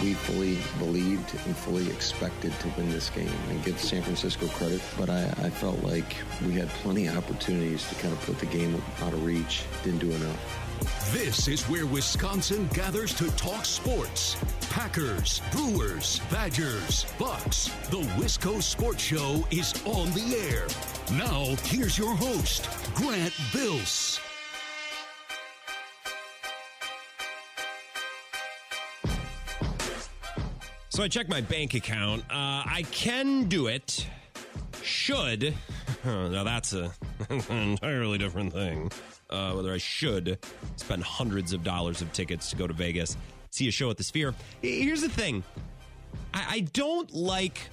We fully believed and fully expected to win this game and give San Francisco credit, but I, I felt like we had plenty of opportunities to kind of put the game out of reach. Didn't do enough. This is where Wisconsin gathers to talk sports. Packers, Brewers, Badgers, Bucks. The Wisco Sports Show is on the air. Now, here's your host, Grant Bills. I check my bank account. Uh, I can do it. Should. <laughs> now that's a an <laughs> entirely different thing. Uh, whether I should spend hundreds of dollars of tickets to go to Vegas, see a show at the Sphere. Here's the thing I, I don't like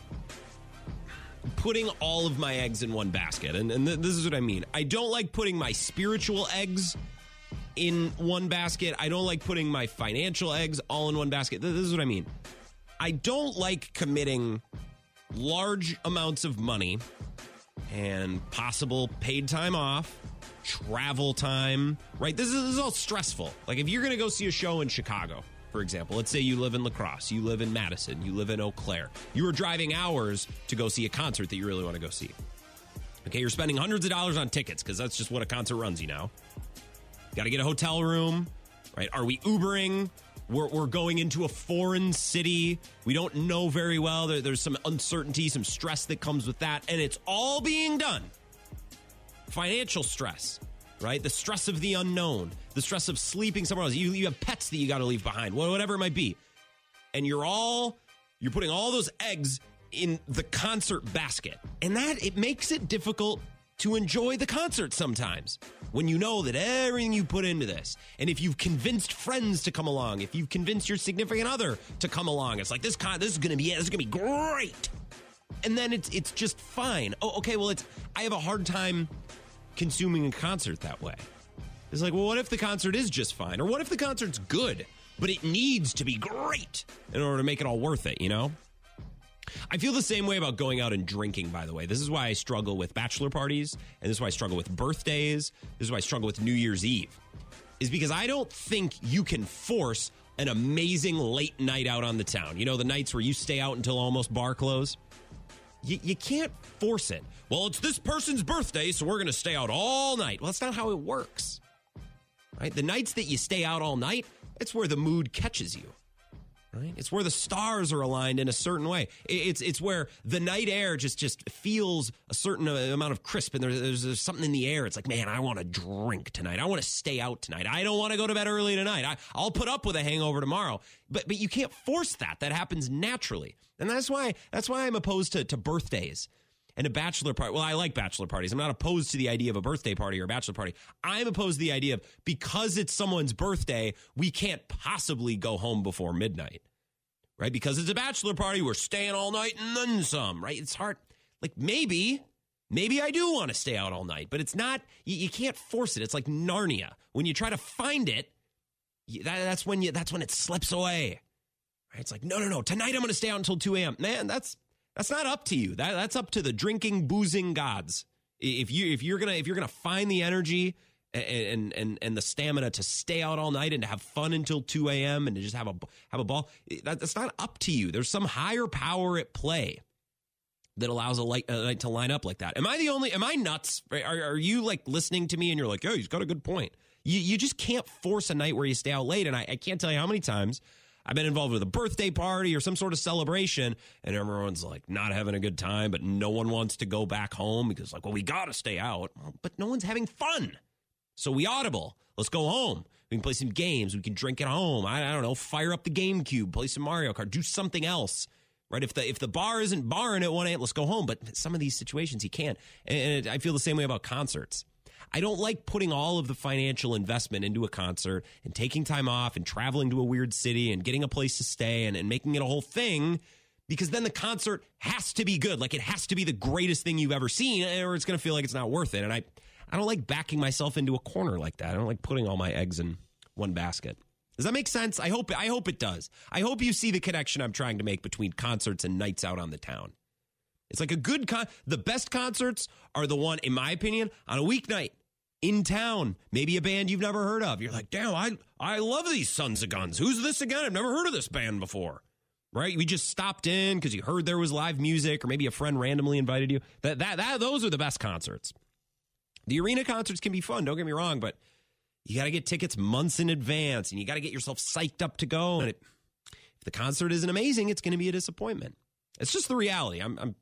putting all of my eggs in one basket. And, and th- this is what I mean. I don't like putting my spiritual eggs in one basket. I don't like putting my financial eggs all in one basket. Th- This is what I mean. I don't like committing large amounts of money and possible paid time off, travel time, right? This is, this is all stressful. Like if you're going to go see a show in Chicago, for example, let's say you live in La Crosse, you live in Madison, you live in Eau Claire, you are driving hours to go see a concert that you really want to go see. Okay, you're spending hundreds of dollars on tickets because that's just what a concert runs you now. Got to get a hotel room, right? Are we Ubering? We're, we're going into a foreign city. We don't know very well. There, there's some uncertainty, some stress that comes with that. And it's all being done. Financial stress, right? The stress of the unknown, the stress of sleeping somewhere else. You, you have pets that you got to leave behind, whatever it might be. And you're all, you're putting all those eggs in the concert basket. And that, it makes it difficult to enjoy the concert sometimes when you know that everything you put into this and if you've convinced friends to come along if you've convinced your significant other to come along it's like this con this is gonna be it this is gonna be great. And then it's it's just fine. Oh okay well it's i have a hard time consuming a concert that way. It's like well what if the concert is just fine? Or what if the concert's good but it needs to be great in order to make it all worth it you know I feel the same way about going out and drinking, by the way. This is why I struggle with bachelor parties, and this is why I struggle with birthdays. This is why I struggle with New Year's Eve, is because I don't think you can force an amazing late night out on the town. You know, the nights where you stay out until almost bar close. You, you can't force it. Well, it's this person's birthday, so we're going to stay out all night. Well, that's not how it works. Right? The nights that you stay out all night, it's where the mood catches you right? It's where the stars are aligned in a certain way. It's it's where the night air just just feels a certain uh, amount of crisp, and there's, there's, something in the air. It's like, man, I want to drink tonight. I want to stay out tonight. I don't want to go to bed early tonight. I, I'll put up with a hangover tomorrow. But but you can't force that. That happens naturally, and that's why that's why I'm opposed to to birthdays. And a bachelor party. Well, I like bachelor parties. I'm not opposed to the idea of a birthday party or a bachelor party. I'm opposed to the idea of because it's someone's birthday, we can't possibly go home before midnight right? Because it's a bachelor party, we're staying all night and then some, right? It's hard. Like maybe, maybe I do want to stay out all night, but it's not, you, you can't force it. It's like Narnia. When you try to find it, you, that, that's when you, that's when it slips away. Right? It's like, no, no, no, tonight I'm going to stay out until 2 a.m. Man, that's, that's not up to you. That, that's up to the drinking, boozing gods. If you, if you're going to, if you're going to find the energy and, and, and the stamina to stay out all night and to have fun until 2 a.m. and to just have a, have a ball. Eh, that's not up to you. There's some higher power at play that allows a, light, a night to line up like that. Am I the only? Am I nuts? Are, are you like listening to me and you're like, oh, he's got a good point. You you just can't force a night where you stay out late. And I, I can't tell you how many times I've been involved with a birthday party or some sort of celebration, and everyone's like not having a good time, but no one wants to go back home because like, well, we got to stay out, but no one's having fun. So we audible. Let's go home. We can play some games. We can drink at home. I, I don't know. Fire up the GameCube. Play some Mario Kart. Do something else right? If the if the bar isn't barring at one a.m., let's go home. But some of these situations he can't, and I feel the same way about concerts. I don't like putting all of the financial investment into a concert and taking time off and traveling to a weird city and getting a place to stay and, and making it a whole thing because then the concert has to be good. Like it has to be the greatest thing you've ever seen, or it's going to feel like it's not worth it. And I, I don't like backing myself into a corner like that. I don't like putting all my eggs in one basket. Does that make sense? I hope I hope it does. I hope you see the connection I'm trying to make between concerts and nights out on the town. It's like a good con the best concerts are the one in my opinion on a weeknight in town, maybe a band you've never heard of. You're like, "Damn, I I love these Sons of Guns. Who's this again? I've never heard of this band before." Right? We just stopped in cuz you heard there was live music or maybe a friend randomly invited you. That that that those are the best concerts. The arena concerts can be fun, don't get me wrong, but you got to get tickets months in advance and you got to get yourself psyched up to go. And it, if the concert isn't amazing, it's going to be a disappointment. It's just the reality. I'm, I'm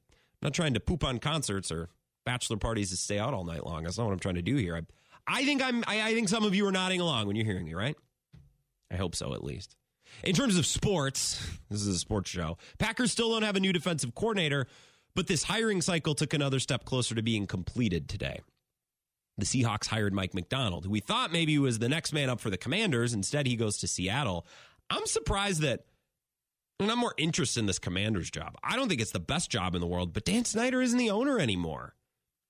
not trying to poop on concerts or bachelor parties to stay out all night long. That's not what I'm trying to do here. I, I think I'm. I, I think some of you are nodding along when you're hearing me, right? I hope so, at least. In terms of sports, <laughs> this is a sports show. Packers still don't have a new defensive coordinator, but this hiring cycle took another step closer to being completed today the Seahawks hired Mike Macdonald, who we thought maybe was the next man up for the Commanders. Instead, he goes to Seattle. I'm surprised that and I'm more interested in this commander's job. I don't think it's the best job in the world, but Dan Snyder isn't the owner anymore.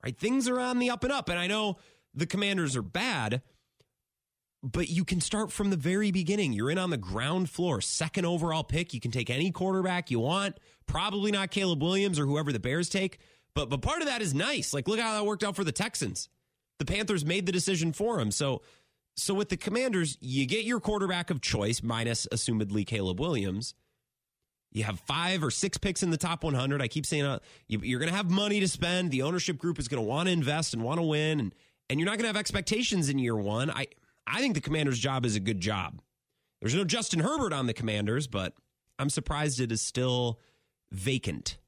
Right? Things are on the up and up. And I know the commanders are bad, but you can start from the very beginning. You're in on the ground floor, second overall pick. You can take any quarterback you want. Probably not Caleb Williams or whoever the Bears take. But but part of that is nice. Like look how that worked out for the Texans the Panthers made the decision for him. So, so with the Commanders, you get your quarterback of choice, minus assumedly Caleb Williams. You have five or six picks in the top 100. I keep saying uh, you, are going to have money to spend. The ownership group is going to want to invest and want to win, and and you're not going to have expectations in year one. I I think the Commanders' job is a good job. There's no Justin Herbert on the Commanders, but I'm surprised it is still vacant.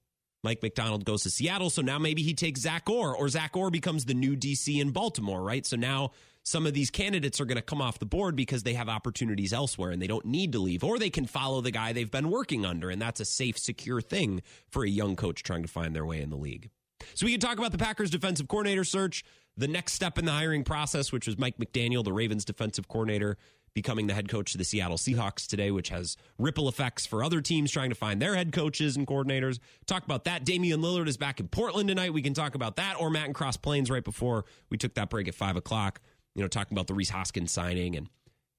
Mike Macdonald goes to Seattle, so now maybe he takes Zach Orr, or Zach Orr becomes the new DC in Baltimore, right? So now some of these candidates are going to come off the board because they have opportunities elsewhere and they don't need to leave, or they can follow the guy they've been working under, and that's a safe, secure thing for a young coach trying to find their way in the league. So we can talk about the Packers defensive coordinator search, the next step in the hiring process, which was Mike McDaniel, the Ravens defensive coordinator, becoming the head coach of the Seattle Seahawks today, which has ripple effects for other teams trying to find their head coaches and coordinators. Talk about that. Damian Lillard is back in Portland tonight. We can talk about that or Matt and Cross Plains right before we took that break at five o'clock. You know, talking about the Rhys Hoskins signing and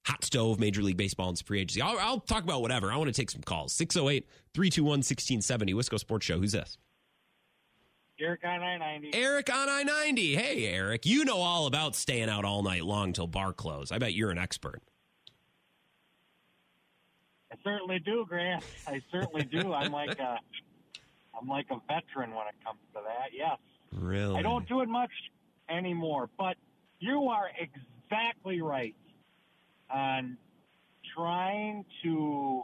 hot stove, Major League Baseball, and free agency. I'll, I'll talk about whatever. I want to take some calls. 608 321 1670. Wisco Sports Show. Who's this? Eric on I 90. Eric on I 90. Hey, Eric. You know all about staying out all night long till bar close. I bet you're an expert certainly do, Grant. I certainly do. I'm like a, I'm like a veteran when it comes to that. Yes. Really? I don't do it much anymore, but you are exactly right on trying to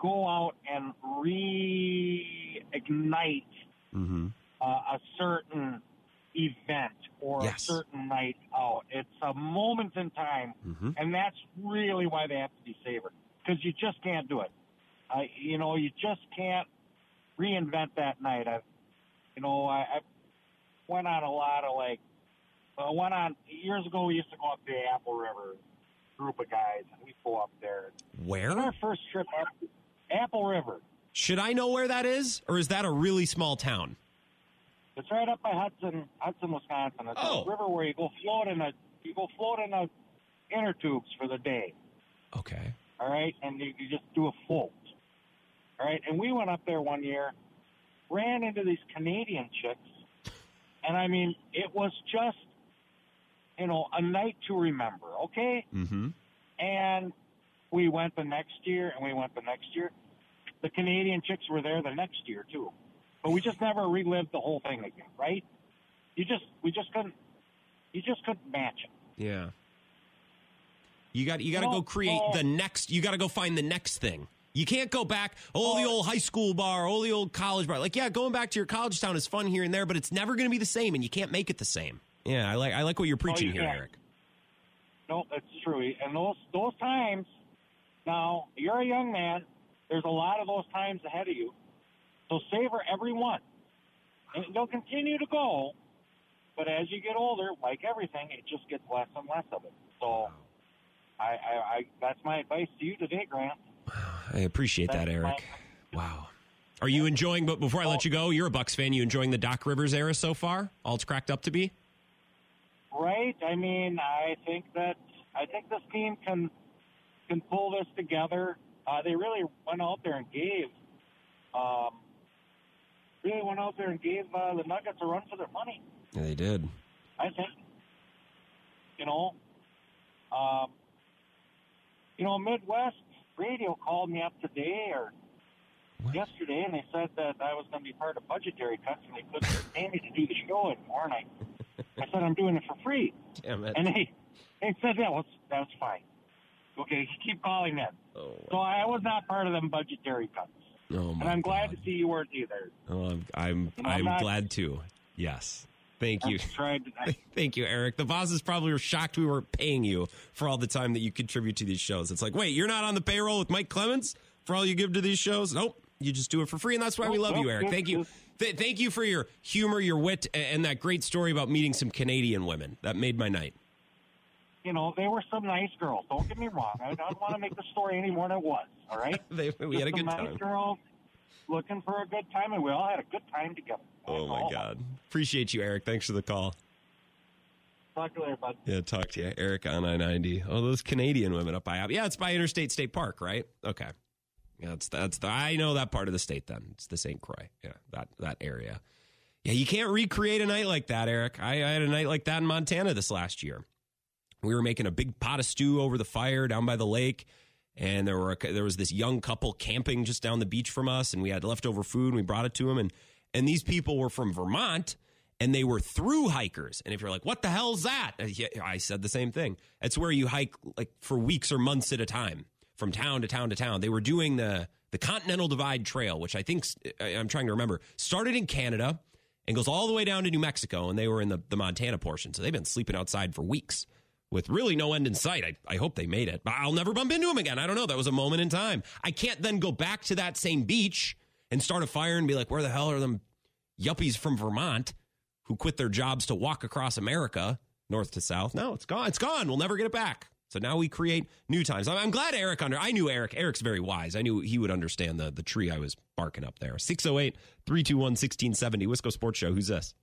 go out and reignite mm-hmm. uh, a certain event or yes. a certain night out. It's a moment in time, mm-hmm. and that's really why they have to be savored because you just can't do it. I, you know, you just can't reinvent that night. I, you know, I, I went on a lot of like, I went on years ago. We used to go up the Apple River, group of guys, and we go up there. Where? our first trip up Apple River. Should I know where that is, or is that a really small town? It's right up by Hudson, Hudson, Wisconsin. It's oh. a river where you go float in a you go float in the inner tubes for the day. Okay. All right, and you, you just do a fold, All right, and we went up there one year, ran into these Canadian chicks, and I mean, it was just, you know, a night to remember. Okay. Mm-hmm. And we went the next year, and we went the next year. The Canadian chicks were there the next year too, but we just never relived the whole thing again, right? You just, we just couldn't, you just couldn't match it. Yeah. You got you got to go create the next. You got to go find the next thing. You can't go back. Oh, the old high school bar. Oh, the old college bar. Like, yeah, going back to your college town is fun here and there, but it's never going to be the same, and you can't make it the same. Yeah, I like I like what you're oh, preaching you here, Eric. No, that's true. And those those times. Now you're a young man. There's a lot of those times ahead of you. So savor every one, and they'll continue to go. But as you get older, like everything, it just gets less and less of it. So, I, I, I that's my advice to you today, Grant. I appreciate that's that, Eric. My, wow. Are you enjoying? But before I let you go, you're a Bucks fan. You enjoying the Doc Rivers era so far? All it's cracked up to be. Right. I mean, I think that I think this team can can pull this together. Uh, they really went out there and gave, um, really went out there and gave uh, the Nuggets a run for their money. Yeah, they did. I think. You know, um, you know, Midwest radio called me up today or what? yesterday, and they said that I was going to be part of budgetary cuts, and they couldn't pay me to do the show anymore. And I, I said I'm doing it for free. Damn it! And they, they said that was that's fine. Okay, <laughs> keep calling them. Oh. So I was not part of them budgetary cuts. Oh and I'm glad to see you weren't either. Oh, I'm I'm, I'm, I'm glad too. Yes. Thank you. <laughs> Thank you, Eric. The bosses probably were shocked we weren't paying you for all the time that you contribute to these shows. It's like, wait, you're not on the payroll with Mike Clemens for all you give to these shows? Nope. You just do it for free, and that's why we love you, Eric. Thank you. Th- thank you for your humor, your wit, and that great story about meeting some Canadian women. That made my night you know, they were some nice girls. Don't get me wrong. I don't want to make the story any more than it was. All right. <laughs> they, we Just had a good nice time. Girls looking for a good time, and we all had a good time together. Oh my God! Appreciate you, Eric. Thanks for the call. Talk to you later, bud. Yeah, talk to you, Eric on I ninety. Oh, those Canadian women up by yeah, it's by Interstate State Park, right? Okay. Yeah, that's that's the I know that part of the state. Then it's the St. Croix. Yeah, that that area. Yeah, you can't recreate a night like that, Eric. I, I had a night like that in Montana this last year. We were making a big pot of stew over the fire down by the lake, and there were a, there was this young couple camping just down the beach from us, and we had leftover food, and we brought it to them, and and these people were from Vermont, and they were through hikers. And if you're like, what the hell's that? Uh, I said the same thing. It's where you hike like for weeks or months at a time from town to town to town. They were doing the the Continental Divide Trail, which I think I'm trying to remember, started in Canada and goes all the way down to New Mexico, and they were in the, the Montana portion. So they've been sleeping outside for weeks with really no end in sight. I, I hope they made it. I'll never bump into him again. I don't know. That was a moment in time. I can't then go back to that same beach and start a fire and be like, where the hell are them yuppies from Vermont who quit their jobs to walk across America, north to south? No, it's gone. It's gone. We'll never get it back. So now we create new times. I'm, glad Eric under. I knew Eric. Eric's very wise. I knew he would understand the the tree I was barking up there. 608 321 1670. Wisco Sports Show. Who's this?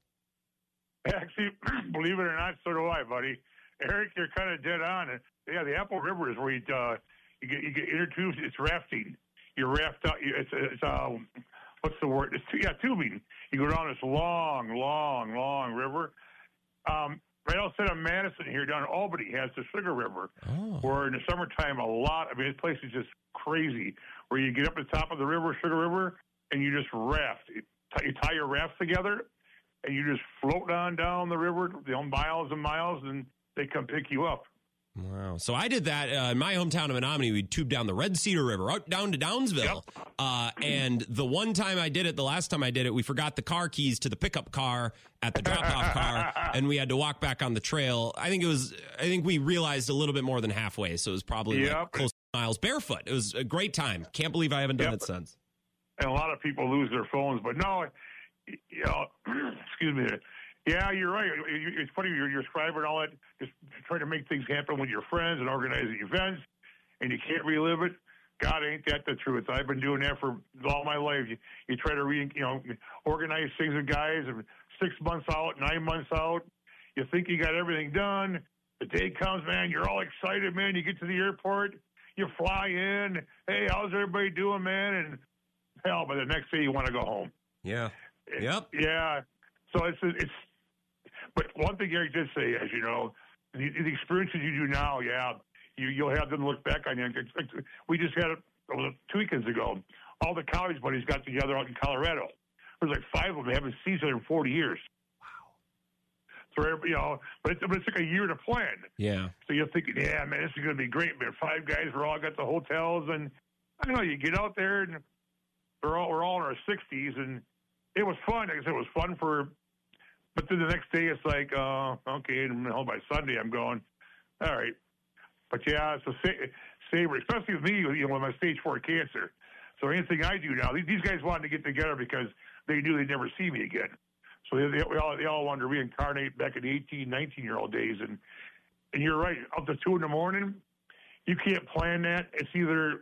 <laughs> Actually, <clears throat> believe it or not, so do I, buddy. Eric, you're kind of dead on. Yeah, the Apple River is where you, uh, you get you get inner tubes. It's rafting. You raft out. It's it's uh, what's the word? It's yeah, tubing. You go down this long, long, long river. Um, right outside of Madison here, down in Albany, has the Sugar River, oh. where in the summertime a lot. I mean, this place is just crazy. Where you get up to the top of the river, Sugar River, and you just raft. You tie your rafts together, and you just float on down the river, you know, miles and miles, and they come pick you up. Wow. So I did that uh, in my hometown of Menomonie. We tubed down the Red Cedar River out down to Downsville. Yep. Uh, and the one time I did it, the last time I did it, we forgot the car keys to the pickup car at the drop off car, <laughs> and we had to walk back on the trail. I think it was, I think we realized a little bit more than halfway. So it was probably yep. like close miles barefoot. It was a great time. Can't believe I haven't done yep. it since. And a lot of people lose their phones, but no, you know, <clears throat> excuse me yeah, you're right. It's funny you're, you're describing all that, just trying to make things happen with your friends and organizing events, and you can't relive it. God, ain't that the truth? I've been doing that for all my life. You, you try to re, you know organize things with guys and six months out, nine months out. You think you got everything done. The day comes, man. You're all excited, man. You get to the airport. You fly in. Hey, how's everybody doing, man? And hell, by the next day you want to go home. Yeah. Eh, yep. Yeah. So it's it's. But one thing Eric did say, as you know, the, the experiences you do now, yeah, you you'll have them look back on you. We just had it two weekends ago. All the college buddies got together out in Colorado. There's like five of them haven't seen each other in 40 years. Wow. So, you know, but it's, but it's like a year to plan. Yeah. So you're thinking, yeah, man, this is going to be great, man. Five guys, we're all got the hotels, and I don't know, you get out there, and we're all we're all in our 60s, and it was fun. Like I said, it was fun for. But then the next day, it's like, uh, okay, and home by Sunday, I'm going, all right. But yeah, it's a sa- savor, especially with me, you know, with my stage four cancer. So anything I do now, these guys wanted to get together because they knew they'd never see me again. So they, they, all, they all wanted to reincarnate back in the 18, 19 year old days. And, and you're right, up to two in the morning, you can't plan that. It's either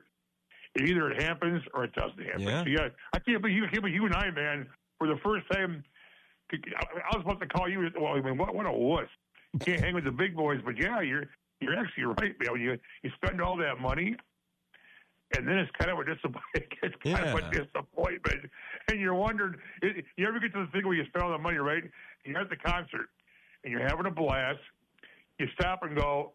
it either it happens or it doesn't happen. Yeah, so yeah I can't believe you, can't believe you and I, man, for the first time. I was supposed to call you. Well, I mean, what what a wuss! You can't hang with the big boys, but yeah, you're you're actually right, man. When you you spend all that money, and then it's kind of a disappointment. <laughs> It's kind yeah. of a disappointment, and you're wondering. You ever get to the thing where you spend all the money, right? You're at the concert, and you're having a blast. You stop and go,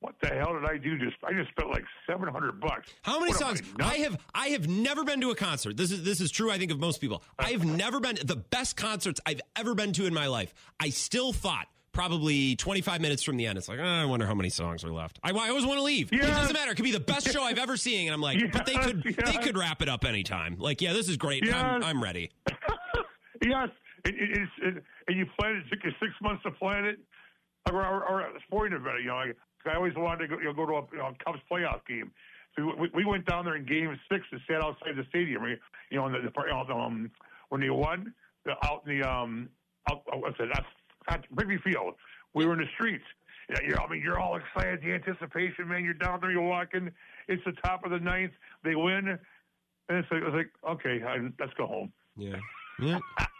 what the hell did I do? Just I just spent like seven hundred bucks. How many what songs? I, I, have I have never been to a concert. This is this is true. I think of most people. I have <laughs> never been the best concerts I've ever been to in my life. I still thought probably 25 minutes from the end. It's like, oh, I wonder how many songs are left. I, I always want to leave. Yes. It doesn't matter. It could be the best show I've ever seen. And I'm like, yes. but they <laughs> could yes. they could wrap it up anytime. Like, yeah, this is great. I'm, I'm, ready. <laughs> yes. It, it, it, and you plan it, it took you six months to plan it. Or, or, or a sporting event, you know, I, I always wanted to go, you know, go to a you know, Cubs playoff game. So we, we went down there in Game Six and sat outside the stadium. You know, in the, the um, when they won, the, out in the um, out, what's it? That's, Wrigley Field. We were in the streets. Yeah, you know, I mean, you're all excited, the anticipation, man. You're down there, you're walking. It's the top of the ninth. They win, and it's like, it's like okay, I, let's go home. Yeah, yeah.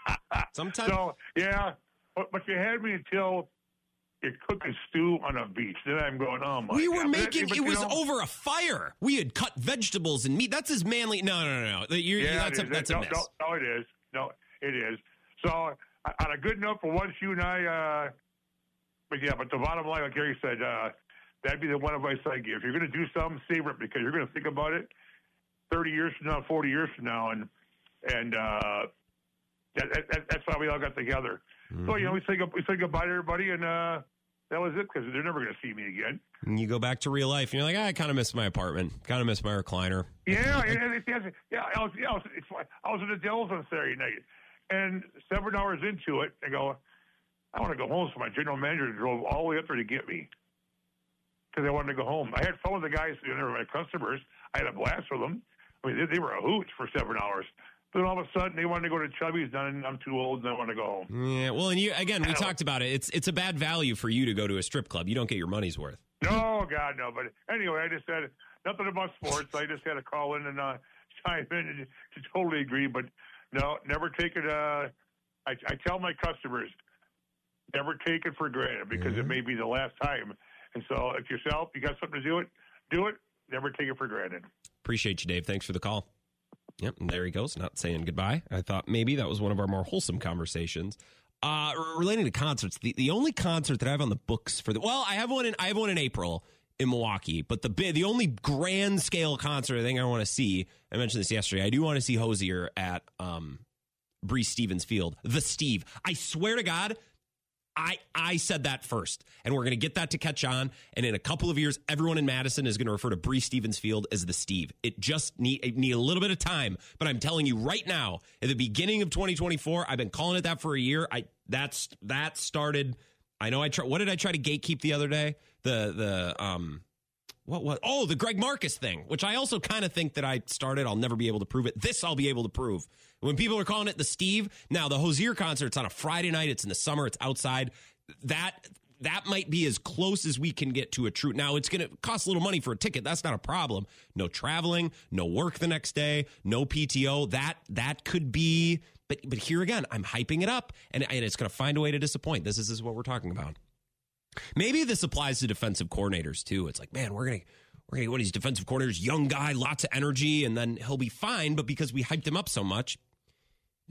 <laughs> Sometimes. So yeah, but, but you had me until you're cooking stew on a beach. Then I'm going, oh my! God. We were God. making but, it was know, over a fire. We had cut vegetables and meat. That's as manly. No, no, no, no. You're, yeah, that's, a, that's no, a miss. No, no, it is. No, it is. So on a good note for once, you and I. Uh, but yeah, but the bottom line, like Gary said, uh, that'd be the one advice I give. If you're going to do something, savor it because you're going to think about it 30 years from now, 40 years from now, and and uh, that, that, that's why we all got together. Mm-hmm. So you know, we say we say goodbye to everybody, and uh, that was it because they're never going to see me again. And you go back to real life, and you're like, ah, I kind of miss my apartment, kind of miss my recliner. Yeah, <laughs> and it's, yeah, I was, yeah, I was, it's, I was in the Dells on Saturday night, and seven hours into it, I go, I want to go home. So my general manager drove all the way up there to get me because I wanted to go home. I had fun with the guys, you know, my customers. I had a blast with them. I mean, they, they were a hoot for seven hours. Then all of a sudden, they wanted to go to Chubby's. Then I'm too old, and I want to go home. Yeah, well, and you again, we talked about it. It's it's a bad value for you to go to a strip club. You don't get your money's worth. No, God, no. But anyway, I just said nothing about sports. I just had to call in and uh, <laughs> chime in and to totally agree. But no, never take it. Uh, I, I tell my customers, never take it for granted because mm-hmm. it may be the last time. And so, if yourself, you got something to do it, do it. Never take it for granted. Appreciate you, Dave. Thanks for the call. Yep, and there he goes, not saying goodbye. I thought maybe that was one of our more wholesome conversations. Uh, relating to concerts, the, the only concert that I have on the books for the well, I have one in I have one in April in Milwaukee, but the the only grand scale concert I think I want to see. I mentioned this yesterday. I do want to see Hozier at um, Breese Stevens Field, the Steve. I swear to God, I I said that first, and we're going to get that to catch on. And in a couple of years, everyone in Madison is going to refer to Breese Stevens Field as the Steve. It just need need a little bit of time, but I'm telling you right now, at the beginning of 2024, I've been calling it that for a year. I that's that started. I know I try. What did I try to gatekeep the other day? The the um what what oh the Greg Marcus thing, which I also kind of think that I started. I'll never be able to prove it. This I'll be able to prove. When people are calling it the Steve, now the Hozier concert's on a Friday night. It's in the summer. It's outside. That that might be as close as we can get to a true. Now it's going to cost a little money for a ticket. That's not a problem. No traveling, no work the next day, no PTO. That that could be. But but here again, I'm hyping it up, and, and it's going to find a way to disappoint. This is, this is what we're talking about. Maybe this applies to defensive coordinators too. It's like, man, we're gonna we're gonna get one of these defensive coordinators, young guy, lots of energy, and then he'll be fine. But because we hyped him up so much,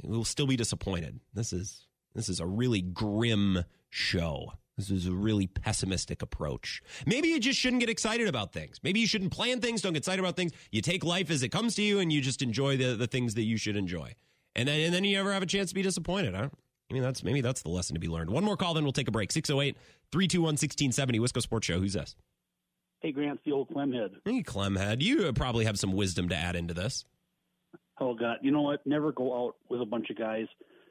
we'll still be disappointed. This is this is a really grim show. This is a really pessimistic approach. Maybe you just shouldn't get excited about things. Maybe you shouldn't plan things, don't get excited about things. You take life as it comes to you and you just enjoy the, the things that you should enjoy. And then and then you never have a chance to be disappointed. I, I mean, that's maybe that's the lesson to be learned. One more call, then we'll take a break. 608 321 1670, Wisco Sports Show. Who's this? Hey, Grant, the old Clemhead. Hey, Clemhead. You probably have some wisdom to add into this. Oh, God. You know what? Never go out with a bunch of guys.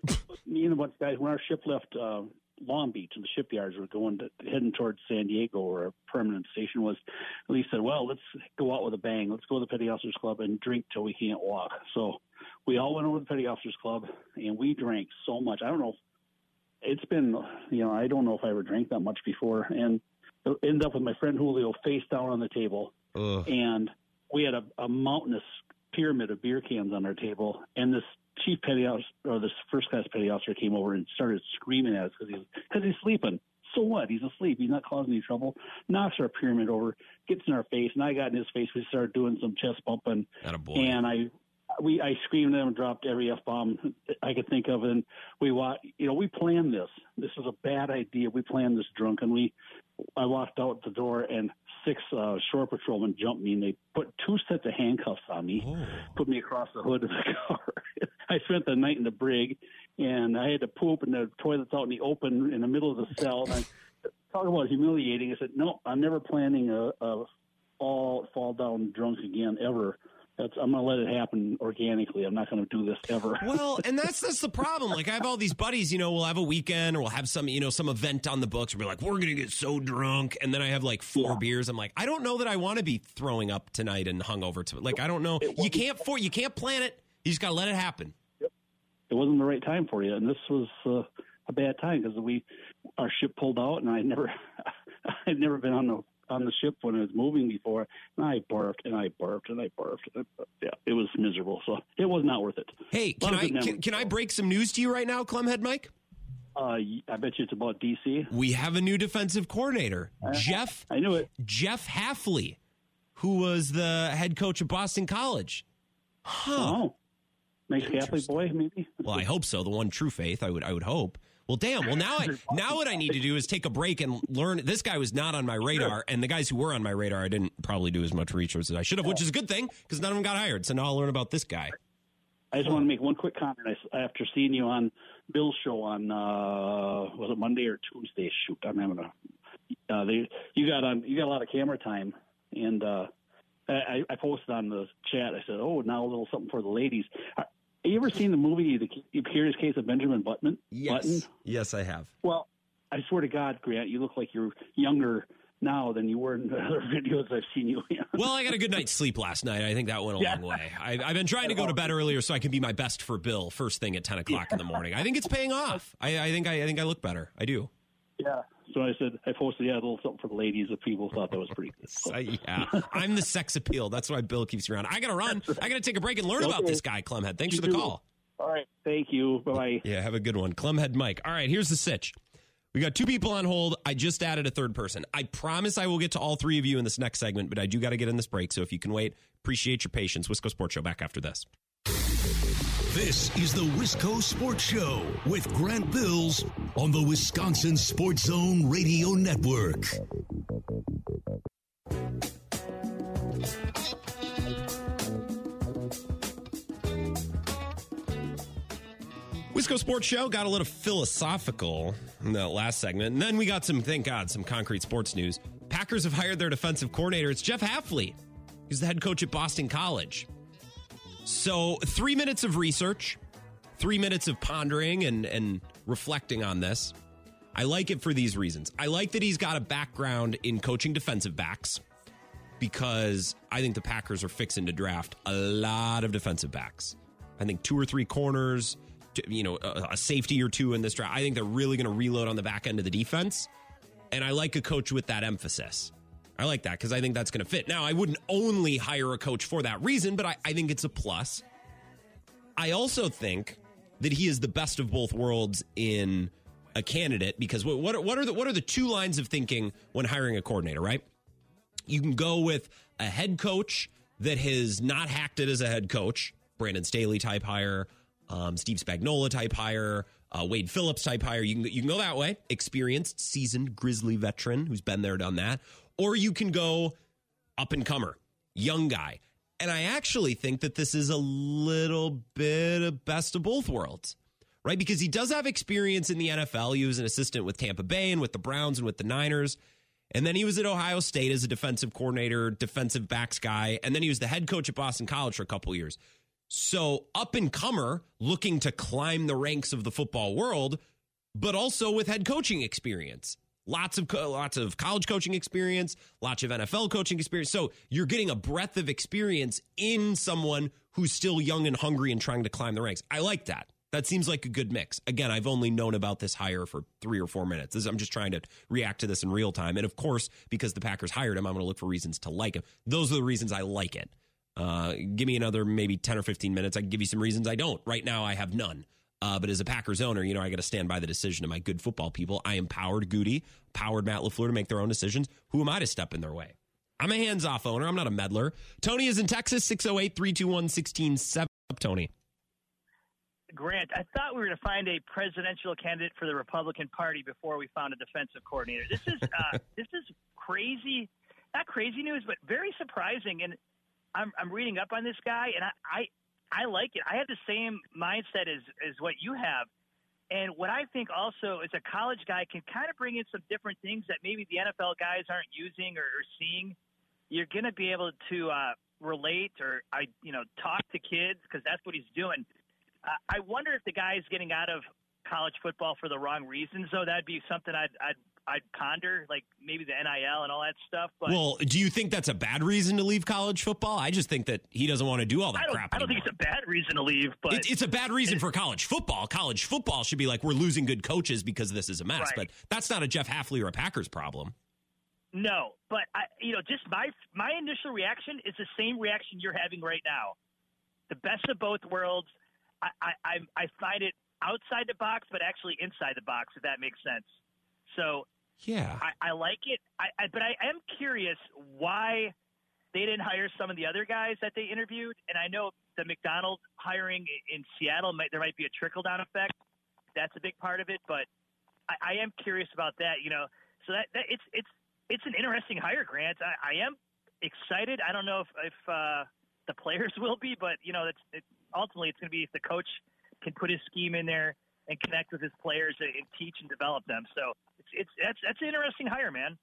<laughs> Me and a bunch of guys, when our ship left uh, Long Beach and the shipyards were going to, heading towards San Diego, where our permanent station was, we said, well, let's go out with a bang. Let's go to the Petty Officers Club and drink till we can't walk. So we all went over to the Petty Officers Club and we drank so much. I don't know. It's been, you know, I don't know if I ever drank that much before. And ended up with my friend Julio face down on the table. Ugh. And we had a, a mountainous pyramid of beer cans on our table. And this chief petty officer, or this first class petty officer came over and started screaming at us because he's, cause he's sleeping. So what? He's asleep. He's not causing any trouble. Knocks our pyramid over, gets in our face, and I got in his face. We started doing some chest bumping, and I we I screamed at him and dropped every f bomb I could think of, and we walked. you know we planned this. This was a bad idea. We planned this drunk, and we I walked out the door, and six uh, shore patrolmen jumped me, and they put two sets of handcuffs on me, oh. put me across the hood of the <laughs> car. I spent the night in the brig, and I had to poop, and the toilet's out in the open in the middle of the cell. And I <laughs> talk about humiliating. I said, no, I'm never planning a, a fall fall down drunk again ever. That's, I'm going to let it happen organically. I'm not going to do this ever. <laughs> well, and that's that's the problem. Like I have all these buddies, you know, we'll have a weekend or we'll have some, you know, some event on the books. We're like, we're going to get so drunk, and then I have like four yeah. beers. I'm like, I don't know that I want to be throwing up tonight and hungover to like I don't know. You can't for you can't plan it. You just got to let it happen. Yep. It wasn't the right time for you, and this was uh, a bad time because we our ship pulled out, and I never <laughs> I'd never been on the on the ship when it was moving before, and I burped and I burped and I burped. And I, yeah, it was miserable. So it was not worth it. Hey, can I can, can, I break some news to you right now, Clemhead Mike? Uh, I bet you it's about DC. We have a new defensive coordinator, uh, Jeff. I knew it. Jeff Hafley, who was the head coach of Boston College. Huh. Oh, nice Catholic boy, maybe. Well, I hope so. The one true faith. I would. I would hope. Well, damn. Well, now I, now what I need to do is take a break and learn. This guy was not on my radar, and the guys who were on my radar, I didn't probably do as much research as I should have, which is a good thing because none of them got hired. So now I'll learn about this guy. I just want to make one quick comment. I, after seeing you on Bill's show on uh, was it Monday or Tuesday? Shoot, I'm having a. Uh, they, you got on. You got a lot of camera time, and uh, I, I posted on the chat. I said, "Oh, now a little something for the ladies." Have you ever seen the movie The Curious Case of Benjamin Button? Yes. Button? Yes, I have. Well, I swear to God, Grant, you look like you're younger now than you were in the other <laughs> videos I've seen you in. well, I got a good night's sleep last night. I think that went a yeah. long way. I, have been trying to go to bed earlier so I can be my best for Bill first thing at ten o'clock yeah. in the morning. I think it's paying off. I, I think I, I think I look better. I do. Yeah. So I said I posted yeah a little something for the ladies if people thought that was pretty good. <laughs> So. yeah, I'm the sex appeal. That's why Bill keeps me around. I got to run. I got to take a break and learn okay. about this guy, Clemhead. Thanks you for the call. All right. Thank you. Bye. Yeah, have a good one. Clemhead Mike. All right, here's the sitch. We got two people on hold. I just added a third person. I promise I will get to all three of you in this next segment, but I do got to get in this break. So if you can wait, appreciate your patience. Wisco Sports Show back after this. This is the Wisco Sports Show with Grant Bills on the Wisconsin Sports Zone Radio Network. Wisco Sports Show got a little philosophical in the last segment. And then we got some, thank God, some concrete sports news. Packers have hired their defensive coordinator. It's Jeff Hafley. He's the head coach at Boston College. So, three minutes of research, three minutes of pondering and, and reflecting on this. I like it for these reasons. I like that he's got a background in coaching defensive backs because I think the Packers are fixing to draft a lot of defensive backs. I think two or three corners, you know, a, a safety or two in this draft. I think they're really going to reload on the back end of the defense. And I like a coach with that emphasis. I like that because I think that's going to fit. Now, I wouldn't only hire a coach for that reason, but I, I think it's a plus. I also think that he is the best of both worlds in a candidate because what, what are, what are the what are the two lines of thinking when hiring a coordinator, right? You can go with a head coach that has not hacked it as a head coach, Brandon Staley type hire, um, Steve Spagnuolo type hire, uh, Wade Phillips type hire. You can you can go that way, experienced, seasoned Grizzly veteran who's been there, done that, or you can go up and comer, young guy. And I actually think that this is a little bit of best of both worlds, right? Because he does have experience in the NFL. He was an assistant with Tampa Bay and with the Browns and with the Niners. And then he was at Ohio State as a defensive coordinator, defensive backs guy. And then he was the head coach at Boston College for a couple years. So up and comer looking to climb the ranks of the football world, but also with head coaching experience. Lots of lots of college coaching experience, lots of NFL coaching experience. So you're getting a breadth of experience in someone who's still young and hungry and trying to climb the ranks. I like that. That seems like a good mix. Again, I've only known about this hire for three or four minutes. I'm just trying to react to this in real time. And of course, because the Packers hired him, I'm going to look for reasons to like him. Those are the reasons I like it. Uh, give me another maybe 10 or 15 minutes. I can give you some reasons I don't. Right now, I have none. Uh, but as a Packers owner, you know, I got to stand by the decision of my good football people. I empowered Gutey, powered Matt LaFleur to make their own decisions. Who am I to step in their way? I'm a hands off owner. I'm not a meddler. Tony is in Texas, 608 321 1670. Tony. Grant, I thought we were going to find a presidential candidate for the Republican Party before we found a defensive coordinator. This is uh, <laughs> this is crazy, not crazy news, but very surprising. And I'm I'm reading up on this guy, and I, I I like it. I have the same mindset as as what you have. And what I think also is a college guy can kind of bring in some different things that maybe the NFL guys aren't using or, or seeing. You're going to be able to uh, relate or I, you know, talk to kids because that's what he's doing. Uh, I wonder if the guy is getting out of college football for the wrong reasons, though. That'd be something I'd, I'd I'd ponder, like maybe the NIL and all that stuff. But well, do you think that's a bad reason to leave college football? I just think that he doesn't want to do all that I crap. I don't anymore. think it's a bad reason to leave, but it, it's a bad reason for college football. College football should be like we're losing good coaches because this is a mess. Right. But that's not a Jeff Hafley or a Packers problem. No, but I, you know, just my my initial reaction is the same reaction you're having right now. The best of both worlds. I I, I find it outside the box, but actually inside the box, if that makes sense. So yeah, I, I like it. I, I, but I am curious why they didn't hire some of the other guys that they interviewed. And I know the Macdonald hiring in Seattle might there might be a trickle down effect. That's a big part of it, but I, I am curious about that. You know, so that, that it's it's it's an interesting hire, Grant. I, I am excited. I don't know if if uh, the players <laughs> will be, but you know, it's it, ultimately it's going to be if the coach can put his scheme in there and connect with his players and teach and develop them. So it's that's that's an interesting hire, man.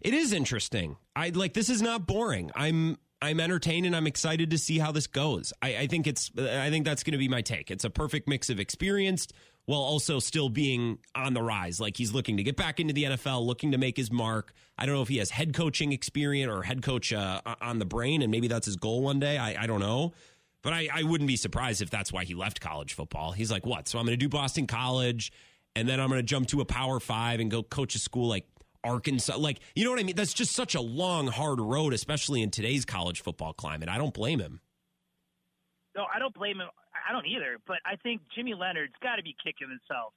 It is interesting. I like this is not boring. I'm I'm entertained and I'm excited to see how this goes. I, I think it's I think that's going to be my take. It's a perfect mix of experienced while also still being on the rise. Like he's looking to get back into the NFL, looking to make his mark. I don't know if he has head coaching experience or head coach uh, on the brain, and maybe that's his goal one day. I, I don't know. But I, I wouldn't be surprised if that's why he left college football. He's like, what? So I'm going to do Boston College, and then I'm going to jump to a Power Five and go coach a school like Arkansas. Like, you know what I mean? That's just such a long, hard road, especially in today's college football climate. I don't blame him. No, I don't blame him. I don't either. But I think Jimmy Leonhard's got to be kicking himself.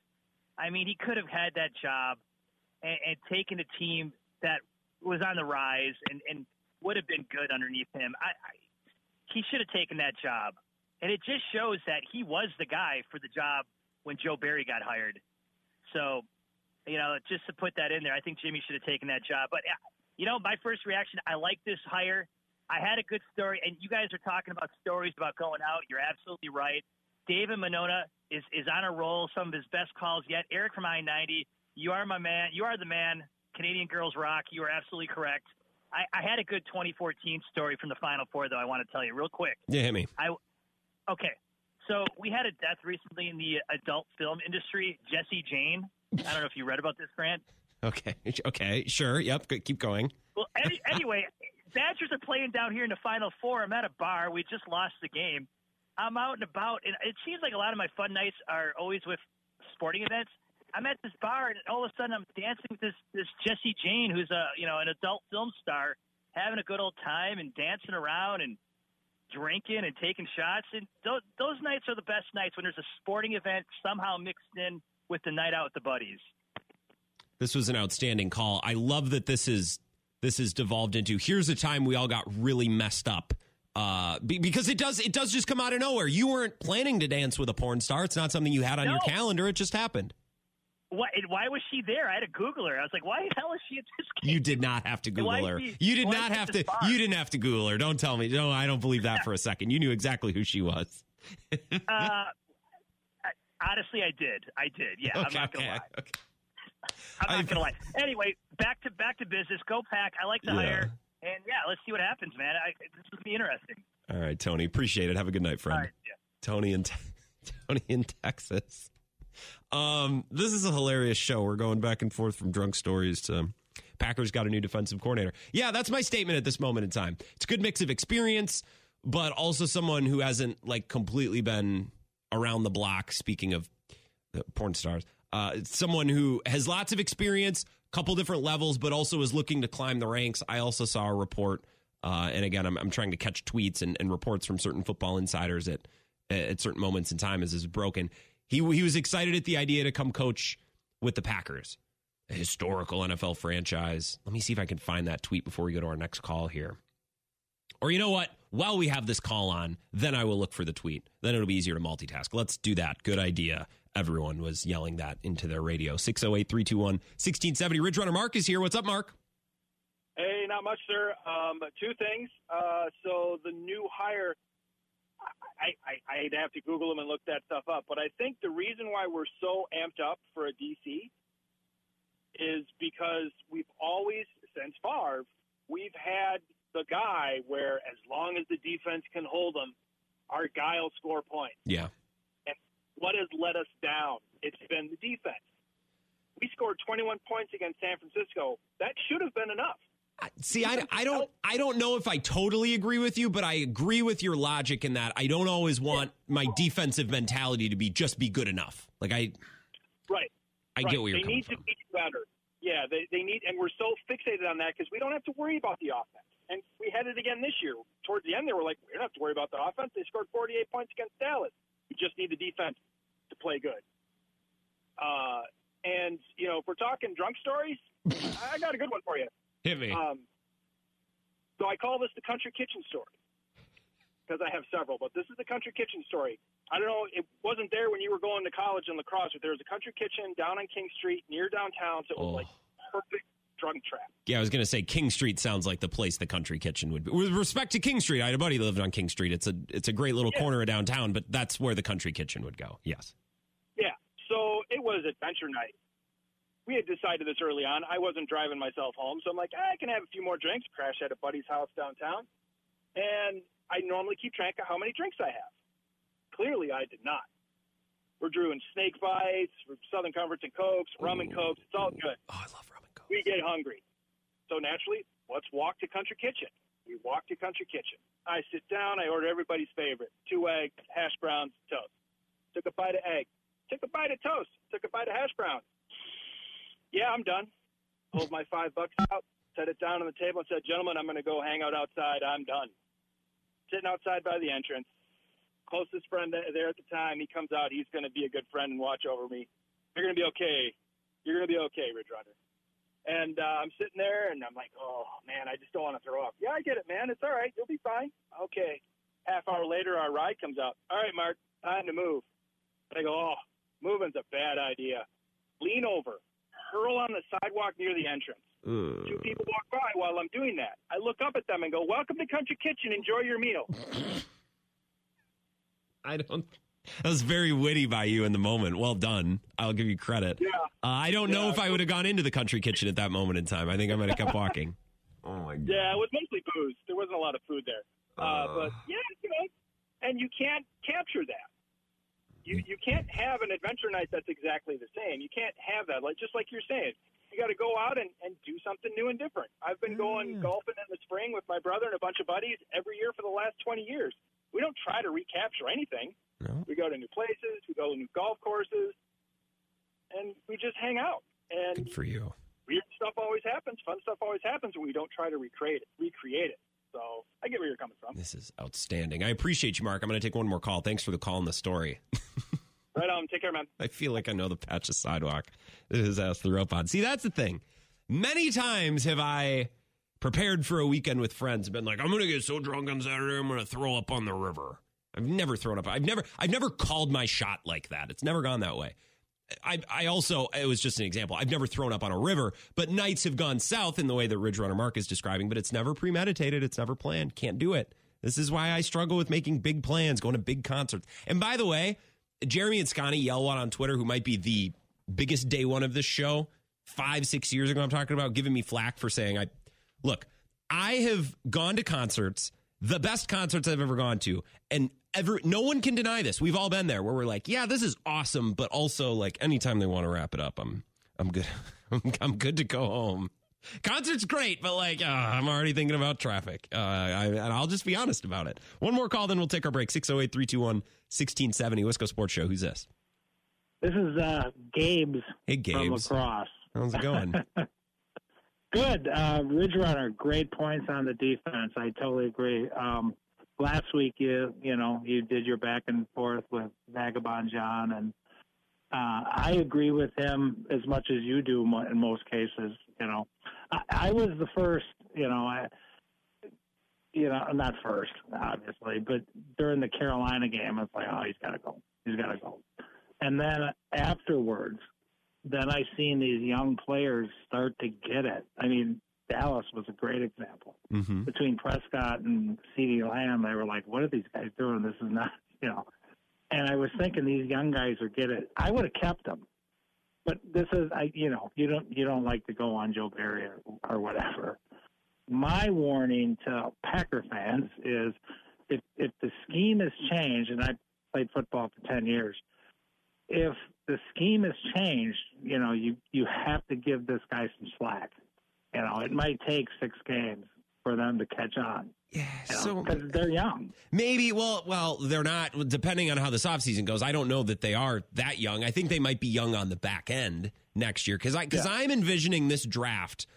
I mean, he could have had that job and, and taken a team that was on the rise and, and would have been good underneath him. I, I he should have taken that job. And it just shows that he was the guy for the job when Joe Barry got hired. So, you know, just to put that in there, I think Jimmy should have taken that job. But, uh, you know, my first reaction, I like this hire. I had a good story, and you guys are talking about stories about going out. You're absolutely right. David Monona is, is on a roll, some of his best calls yet. Eric from I 90, you are my man. You are the man. Canadian Girls Rock. You are absolutely correct. I, I had a good 2014 story from the Final Four, though. I want to tell you real quick. Yeah, hit me. I okay. So we had a death recently in the adult film industry. Jesse Jane. I don't know if you read about this, Grant. <laughs> Okay. Okay. Sure. Yep. Keep going. Well, any, anyway, Badgers are playing down here in the Final Four. I'm at a bar. We just lost the game. I'm out and about, and it seems like a lot of my fun nights are always with sporting events. I'm at this bar, and all of a sudden I'm dancing with this this Jesse Jane, who's a you know an adult film star, having a good old time and dancing around and drinking and taking shots. And those, those nights are the best nights when there's a sporting event somehow mixed in with the night out with the buddies. This was an outstanding call. I love that this is this is devolved into here's a time we all got really messed up uh, because it does it does just come out of nowhere. You weren't planning to dance with a porn star. It's not something you had on no. your calendar. It just happened. Why, why was she there? I had to Google her. I was like, why the hell is she at this game? <laughs> You did not have to Google her. She, you did not have to. Bar? You didn't have to Google her. Don't tell me. No, I don't believe that <laughs> for a second. You knew exactly who she was. uh, <laughs> I, honestly, I did. I did. Yeah, okay, I'm not gonna okay, lie. Okay. I'm not gonna lie. Anyway, back to back to business. Go pack. I like to yeah. hire, and yeah, let's see what happens, man. I, this will be interesting. All right, Tony. Appreciate it. Have a good night, friend. yeah. Tony in Tony in Texas. Um, this is a hilarious show. We're going back and forth from drunk stories to Packers got a new defensive coordinator. Yeah, that's my statement at this moment in time. It's a good mix of experience, but also someone who hasn't like completely been around the block. Speaking of porn stars, uh, someone who has lots of experience, couple different levels, but also is looking to climb the ranks. I also saw a report, uh, and again, I'm, I'm, trying to catch tweets and, and, reports from certain football insiders at at certain moments in time as is broken he he was excited at the idea to come coach with the Packers, a historical NFL franchise. Let me see if I can find that tweet before we go to our next call here. Or you know what? While we have this call on, then I will look for the tweet. Then it'll be easier to multitask. Let's do that. Good idea. Everyone was yelling that into their radio. 608 321 1670. Ridge Runner Mark is here. What's up, Mark? Hey, not much, sir. Um, two things. Uh, so the new hire I, I, I'd have to Google them and look that stuff up. But I think the reason why we're so amped up for a DC is because we've always, since Favre, we've had the guy where as long as the defense can hold them, our guy will score points. Yeah. And what has let us down? It's been the defense. We scored 21 points against San Francisco. That should have been enough. See, I, I don't I don't know if I totally agree with you, but I agree with your logic in that I don't always want my defensive mentality to be just be good enough. Like I, right? I right. get where you're saying. they coming need from. to be better. Yeah, they they need, and we're so fixated on that because we don't have to worry about the offense. And we had it again this year. Towards the end, they were like, we don't have to worry about the offense. They scored 48 points against Dallas. We just need the defense to play good. Uh, and you know, if we're talking drunk stories, <laughs> I got a good one for you. Hit me. Um, so I call this the country kitchen story because I have several, but this is the country kitchen story. I don't know, it wasn't there when you were going to college in La Crosse, but there was a country kitchen down on King Street near downtown, so it was oh. like perfect drunk trap. Yeah, I was going to say King Street sounds like the place the country kitchen would be. With respect to King Street, I had a buddy lived on King Street. It's a it's a great little yeah. corner of downtown, but that's where the country kitchen would go. Yes. Yeah. So it was adventure night we had decided this early on. I wasn't driving myself home, so I'm like, ah, I can have a few more drinks. Crash at a buddy's house downtown, and I normally keep track of how many drinks I have. Clearly, I did not. We're doing snake bites, Southern Comforts and Cokes, rum and Cokes. It's all good. Oh, I love rum and Cokes. We get hungry. So naturally, let's walk to Country Kitchen. We walk to Country Kitchen. I sit down. I order everybody's favorite: two eggs, hash browns, toast. Took a bite of egg. Took a bite of toast. Took a bite of hash browns yeah, I'm done. Pulled my five bucks out, set it down on the table, and said, gentlemen, I'm going to go hang out outside. I'm done. Sitting outside by the entrance. Closest friend there at the time, he comes out. He's going to be a good friend and watch over me. You're going to be okay. You're going to be okay, Ridge Runner. And uh, I'm sitting there, and I'm like, oh, man, I just don't want to throw up. Yeah, I get it, man. It's all right. You'll be fine. Okay. Half hour later, our ride comes out. All right, Mark, time to move. And I go, oh, moving's a bad idea. Lean over hurl on the sidewalk near the entrance. Uh. Two people walk by while I'm doing that. I look up at them and go, "Welcome to Country Kitchen. Enjoy your meal." <laughs> I don't. That was very witty by you in the moment. Well done. I'll give you credit. Yeah. Uh, I don't know if I would have gone into the country kitchen at that moment in time. I think I might have kept walking. <laughs> oh my god. Yeah, it was mostly booze. There wasn't a lot of food there. Uh, uh. But yeah, you know, and you can't capture that you you can't have an adventure night that's exactly the same. You can't have that like just like you're saying. You got to go out and, and do something new and different. I've been going mm. golfing in the spring with my brother and a bunch of buddies every year for the last 20 years. We don't try to recapture anything. No. We go to new places. We go to new golf courses. and we just hang out. And Good for you. Weird stuff always happens. Fun stuff always happens, and we don't try to recreate it. Recreate it. So I get where you're coming from. This is outstanding. I appreciate you, Mark. I'm going to take one more call. Thanks for the call and the story. <laughs> right on. Take care, man. I feel like I know the patch of sidewalk that his ass the rope on. See, that's the thing. Many times have I prepared for a weekend with friends and been like, I'm going to get so drunk on Saturday, I'm going to throw up on the river. I've never thrown up. I've never, I've never called my shot like that. It's never gone that way. I, I also, it was just an example. I've never thrown up on a river, but nights have gone south in the way that Ridge Runner Mark is describing, but it's never premeditated. It's never planned. Can't do it. This is why I struggle with making big plans, going to big concerts. And by the way, Jeremy and Scotty Yelwan on Twitter, who might be the biggest day one of this show, five, six years ago, I'm talking about, giving me flack for saying, I look, I have gone to concerts, the best concerts I've ever gone to, and ever no one can deny this. We've all been there where we're like, yeah, this is awesome, but also like anytime they want to wrap it up, I'm I'm good. <laughs> I'm good to go home. Concert's great, but like uh, I'm already thinking about traffic. Uh, I, and I'll just be honest about it. One more call, then we'll take our break. 608 321 1670 Wisco Sports Show. Who's this? This is uh, Gabe's hey, Gabe's. from La Crosse. How's it going? <laughs> Good. Uh, Ridge Runner, great points on the defense. I totally agree. Um, last week, you you know you did your back and forth with Vagabond John, and uh, I agree with him as much as you do in most cases. You know, I, I was the first. You know, I you know not first obviously, but during the Carolina game, I was like, oh, he's got to go. He's got to go. And then afterwards, then I seen these young players start to get it. I mean, Dallas was a great example. Mm-hmm. Between Prescott and CeeDee Lamb, they were like, "What are these guys doing? This is not, you know." And I was thinking these young guys are get it. I would have kept them, but this is, I, you know, you don't you don't like to go on Joe Barry or, or whatever. My warning to Packer fans is, if if the scheme has changed, and I played football for ten years, if the scheme has changed, you know, you you have to give this guy some slack. You know, it might take six games for them to catch on. Yeah, you know, so because they're young. Maybe. Well, well, they're not. Depending on how this offseason goes, I don't know that they are that young. I think they might be young on the back end next year because I because yeah. I'm envisioning this draft.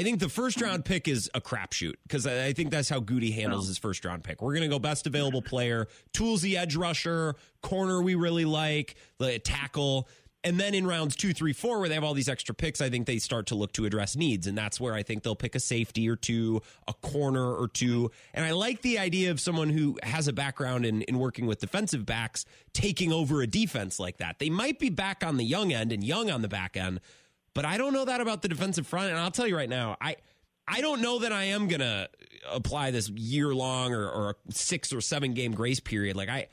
I think the first round pick is a crapshoot because I think that's how Gutey handles oh. his first round pick. We're going to go best available player, tools the edge rusher, corner we really like, the tackle. And then in rounds two, three, four, where they have all these extra picks, I think they start to look to address needs. And that's where I think they'll pick a safety or two, a corner or two. And I like the idea of someone who has a background in, in working with defensive backs taking over a defense like that. They might be back on the young end and young on the back end, but I don't know that about the defensive front. And I'll tell you right now, I. I don't know that I am going to apply this year long or, or six or seven game grace period. Like I,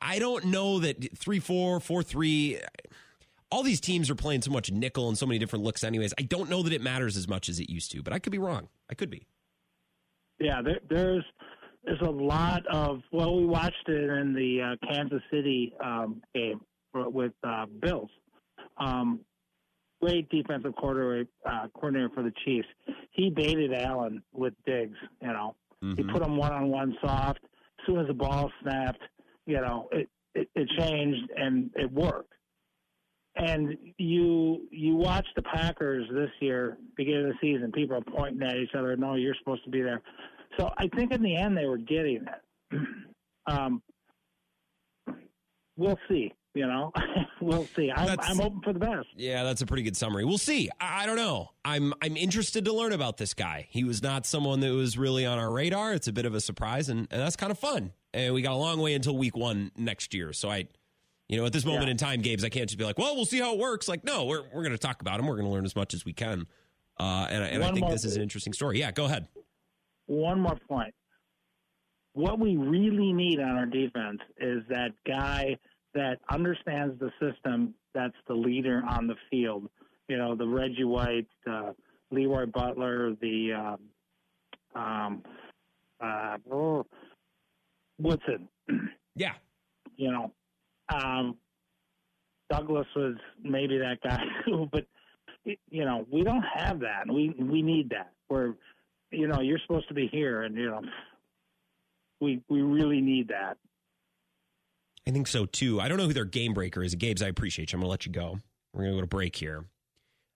I don't know that three, four, four, three all these teams are playing so much nickel and so many different looks anyways i don't know that it matters as much as it used to but i could be wrong i could be yeah there, there's there's a lot of well we watched it in the uh, kansas city um, game with uh, bills um, great defensive coordinator, uh, coordinator for the chiefs he baited allen with Diggs you know mm-hmm. he put him one-on-one soft as soon as the ball snapped you know it, it, it changed and it worked and you you watch the Packers this year, beginning of the season. People are pointing at each other. No, you're supposed to be there. So I think in the end they were getting it. <clears throat> um, we'll see. You know, <laughs> we'll see. I'm, I'm, open for the best. Yeah, that's a pretty good summary. We'll see. I, I, don't know. I'm I'm interested to learn about this guy. He was not someone that was really on our radar. It's a bit of a surprise, and, and that's kind of fun. And we got a long way until week one next year. So I you know, at this moment yeah. in time, Gabe's, I can't just be like, well, we'll see how it works. Like, no, we're, we're going to talk about him. We're going to learn as much as we can. Uh, and and I think this is an interesting story. Yeah, go ahead. One more point. What we really need on our defense is that guy that understands the system that's the leader on the field. You know, the Reggie White, uh, Leroy Butler, the um, um, uh, oh, Woodson. <clears throat> Yeah. You know, um, Douglas was maybe that guy <laughs> too, but you know we don't have that. We we need that. Where you know you're supposed to be here, and you know we we really need that. I think so too. I don't know who their game breaker is. Gabe's, I appreciate you. I'm going to let you go. We're going to go to break here.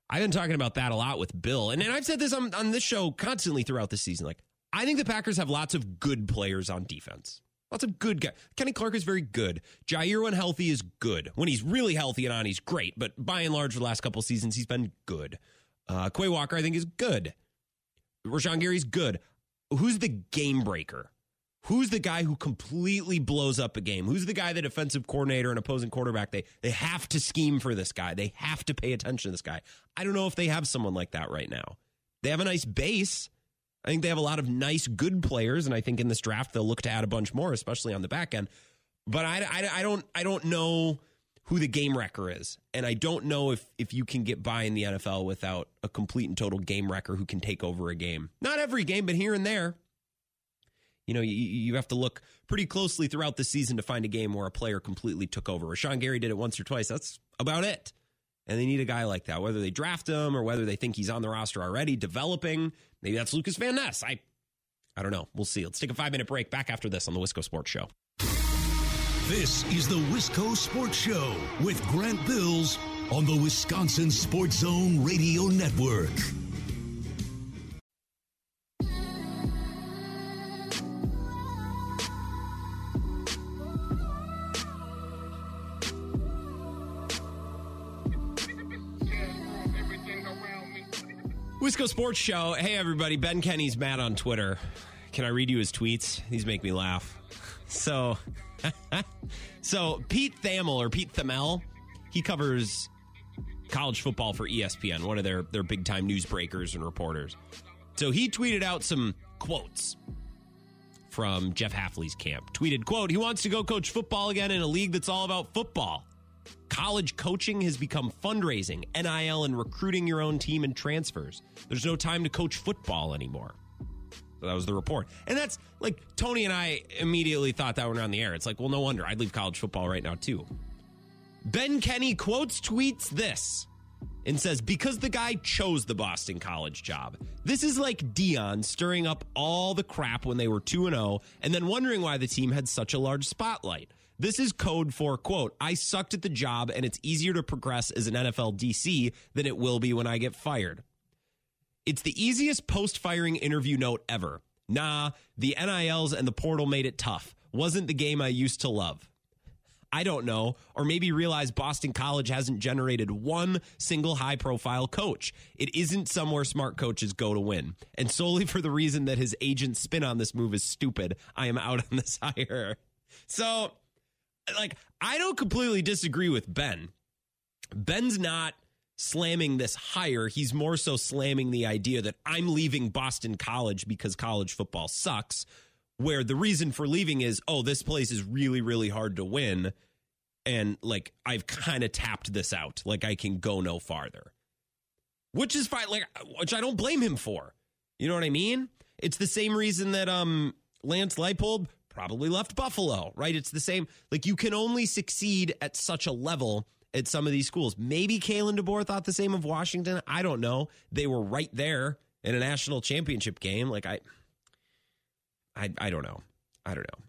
I've been talking about that a lot with Bill. And, and I've said this on, on this show constantly throughout the season. Like, I think the Packers have lots of good players on defense. Lots of good guys. Kenny Clark is very good. Jaire, when healthy, is good. When he's really healthy and on, he's great. But by and large, for the last couple seasons, he's been good. Uh, Quay Walker, I think, is good. Rashan Gary's good. Who's the game breaker? Who's the guy who completely blows up a game? Who's the guy, the defensive coordinator and opposing quarterback? They they have to scheme for this guy. They have to pay attention to this guy. I don't know if they have someone like that right now. They have a nice base. I think they have a lot of nice, good players, and I think in this draft they'll look to add a bunch more, especially on the back end. But I, I, I don't I don't know who the game wrecker is, and I don't know if if you can get by in the NFL without a complete and total game wrecker who can take over a game. Not every game, but here and there you know, you, you have to look pretty closely throughout the season to find a game where a player completely took over. Rashan Gary did it once or twice. That's about it. And they need a guy like that, whether they draft him or whether they think he's on the roster already, developing. Maybe that's Lucas Van Ness. I, I don't know. We'll see. Let's take a five minute break. Back after this on the Wisco Sports Show. This is the Wisco Sports Show with Grant Bills on the Wisconsin Sports Zone Radio Network. Wisco Sports Show. Hey, everybody. Ben Kenny's mad on Twitter. Can I read you his tweets? These make me laugh. So, <laughs> so Pete Thamel or Pete Thamel, he covers college football for ESPN, one of their, their big time newsbreakers and reporters. So he tweeted out some quotes from Jeff Hafley's camp. Tweeted, quote, he wants to go coach football again in a league that's all about football. College coaching has become fundraising, NIL, and recruiting your own team and transfers. There's no time to coach football anymore. So that was the report. And that's like Tony and I immediately thought that one on the air. It's like, well, no wonder. I'd leave college football right now, too. Ben Kenny quotes tweets this and says, because the guy chose the Boston College job. This is like Deion stirring up all the crap when they were 2 0 and then wondering why the team had such a large spotlight. This is code for, quote, I sucked at the job and it's easier to progress as an NFL DC than it will be when I get fired. It's the easiest post firing interview note ever. Nah, the NILs and the portal made it tough. Wasn't the game I used to love. I don't know, or maybe realize Boston College hasn't generated one single high profile coach. It isn't somewhere smart coaches go to win. And solely for the reason that his agent's spin on this move is stupid, I am out on this <laughs> hire. So like I don't completely disagree with Ben. Ben's not slamming this hire. He's more so slamming the idea that I'm leaving Boston College because college football sucks. Where the reason for leaving is, oh, this place is really, really hard to win. And like, I've kind of tapped this out. Like, I can go no farther, which is fine. Like, which I don't blame him for. You know what I mean? It's the same reason that um Lance Leipold probably left Buffalo, right? It's the same. Like you can only succeed at such a level at some of these schools. Maybe Kalen DeBoer thought the same of Washington. I don't know. They were right there in a national championship game. Like I, I, I don't know. I don't know.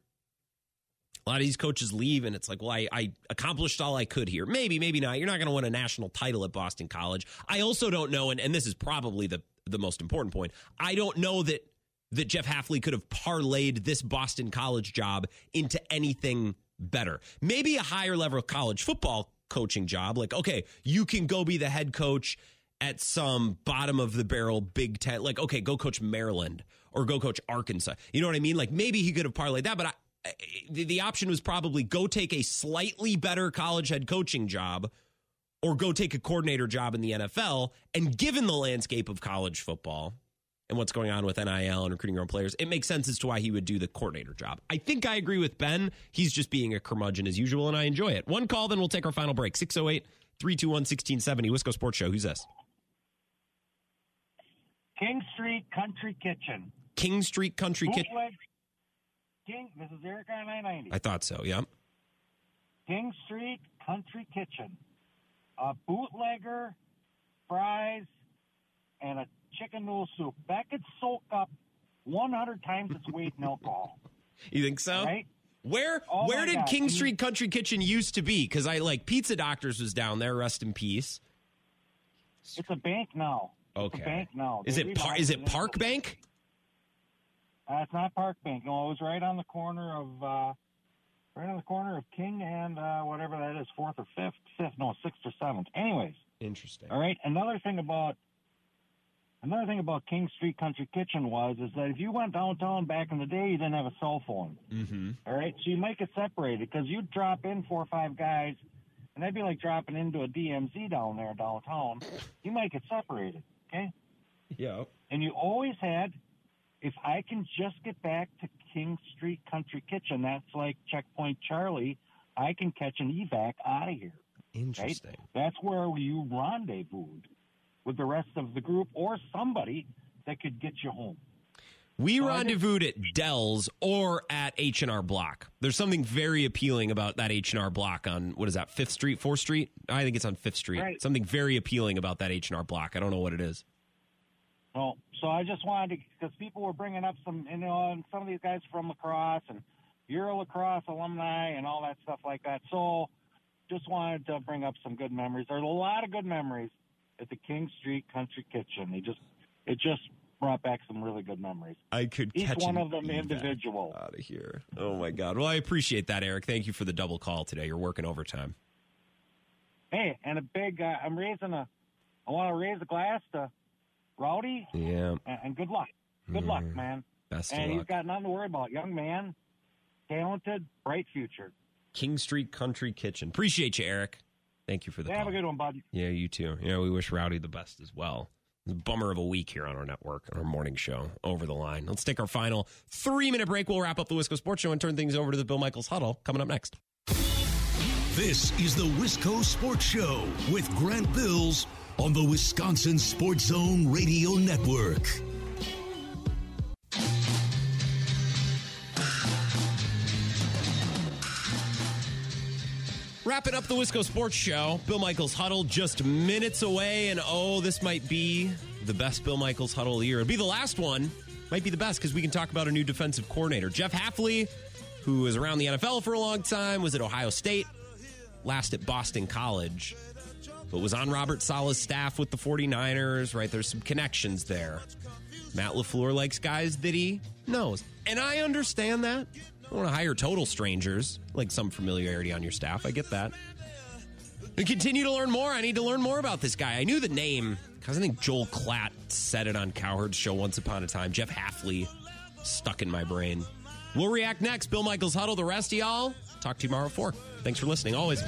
A lot of these coaches leave, and it's like, well, I, I accomplished all I could here. Maybe, maybe not. You're not going to win a national title at Boston College. I also don't know, and, and this is probably the the most important point. I don't know that that Jeff Hafley could have parlayed this Boston College job into anything better. Maybe a higher level college football coaching job. Like, okay, you can go be the head coach at some bottom of the barrel Big Ten. Like, okay, go coach Maryland or go coach Arkansas. You know what I mean? Like, maybe he could have parlayed that, but I, the, the option was probably go take a slightly better college head coaching job or go take a coordinator job in the NFL. And given the landscape of college football, and what's going on with NIL and recruiting your own players, it makes sense as to why he would do the coordinator job. I think I agree with Ben. He's just being a curmudgeon as usual, and I enjoy it. One call, then we'll take our final break. 608 321 1670. Wisco Sports Show. Who's this? King Street Country Kitchen. King Street Country Kitchen. King, this is Eric on 990. I thought so, yeah. King Street Country Kitchen. A bootlegger, fries, and a chicken noodle soup. That could soak up 100 times its weight in alcohol. <laughs> You think so? Right? Where Oh where did God. King Street Country Kitchen used to be? Because I like Pizza Doctors was down there. Rest in peace. It's a bank now. It's Okay. a bank now. Is They it par- is it Park Bank? Uh, it's not Park Bank. No, it was right on the corner of uh, right on the corner of King and uh, whatever that is, fourth or fifth, fifth, no, sixth or seventh. Anyways, Interesting. all right. Another thing about another thing about King Street Country Kitchen was is that if you went downtown back in the day, you didn't have a cell phone. Mm-hmm. All right, so you might get separated because you'd drop in four or five guys, and that'd be like dropping into a DMZ down there downtown. You might get separated. Okay. Yeah. And you always had, if I can just get back to King Street Country Kitchen, that's like Checkpoint Charlie, I can catch an evac out of here. Interesting. That's where you rendezvoused with the rest of the group or somebody that could get you home. We So rendezvoused at Dell's or at H and R Block. There's something very appealing about that H and R Block on what is that Fifth Street, Fourth Street? I think it's on Fifth Street. Right. Something very appealing about that H and R Block. I don't know what it is. So, so I just wanted to, because people were bringing up some, you know, and some of these guys from La Crosse, and you're a La Crosse alumni and all that stuff like that. So, just wanted to bring up some good memories. There's a lot of good memories at the King Street Country Kitchen. They just, it just brought back some really good memories. I could Each one of them individual. out of here. Oh my god. Well, I appreciate that, Eric. Thank you for the double call today. You're working overtime. Hey, and a big, uh, I'm raising a, I want to raise a glass to Rowdy, Yeah. and, and good luck. Good luck, Mm. man. Best and he's luck. got nothing to worry about. Young man, talented, bright future. King Street Country Kitchen. Appreciate you, Eric. Thank you for the Yeah, call. have a good one, bud. Yeah, you too. Yeah, we wish Rowdy the best as well. Bummer of a week here on our network, on our morning show, Over the Line. Let's take our final three minute break. We'll wrap up the Wisco Sports Show and turn things over to the Bill Michaels Huddle coming up next. This is the Wisco Sports Show with Grant Bills on the Wisconsin Sports Zone Radio Network. Wrapping up the Wisco Sports Show, Bill Michaels Huddle just minutes away, and oh, this might be the best Bill Michaels Huddle of the year. It'll be the last one, might be the best because we can talk about a new defensive coordinator. Jeff Hafley, who was around the NFL for a long time, was at Ohio State, last at Boston College, but was on Robert Saleh's staff with the 49ers, right? There's some connections there. Matt LaFleur likes guys that he knows. And I understand that. I don't want to hire total strangers, like some familiarity on your staff. I get that. We continue to learn more. I need to learn more about this guy. I knew the name because I think Joel Klatt said it on Cowherd's show once upon a time. Jeff Hafley stuck in my brain. We'll react next. Bill Michaels Huddle. The rest of y'all, talk to you tomorrow at 4. Thanks for listening. Always.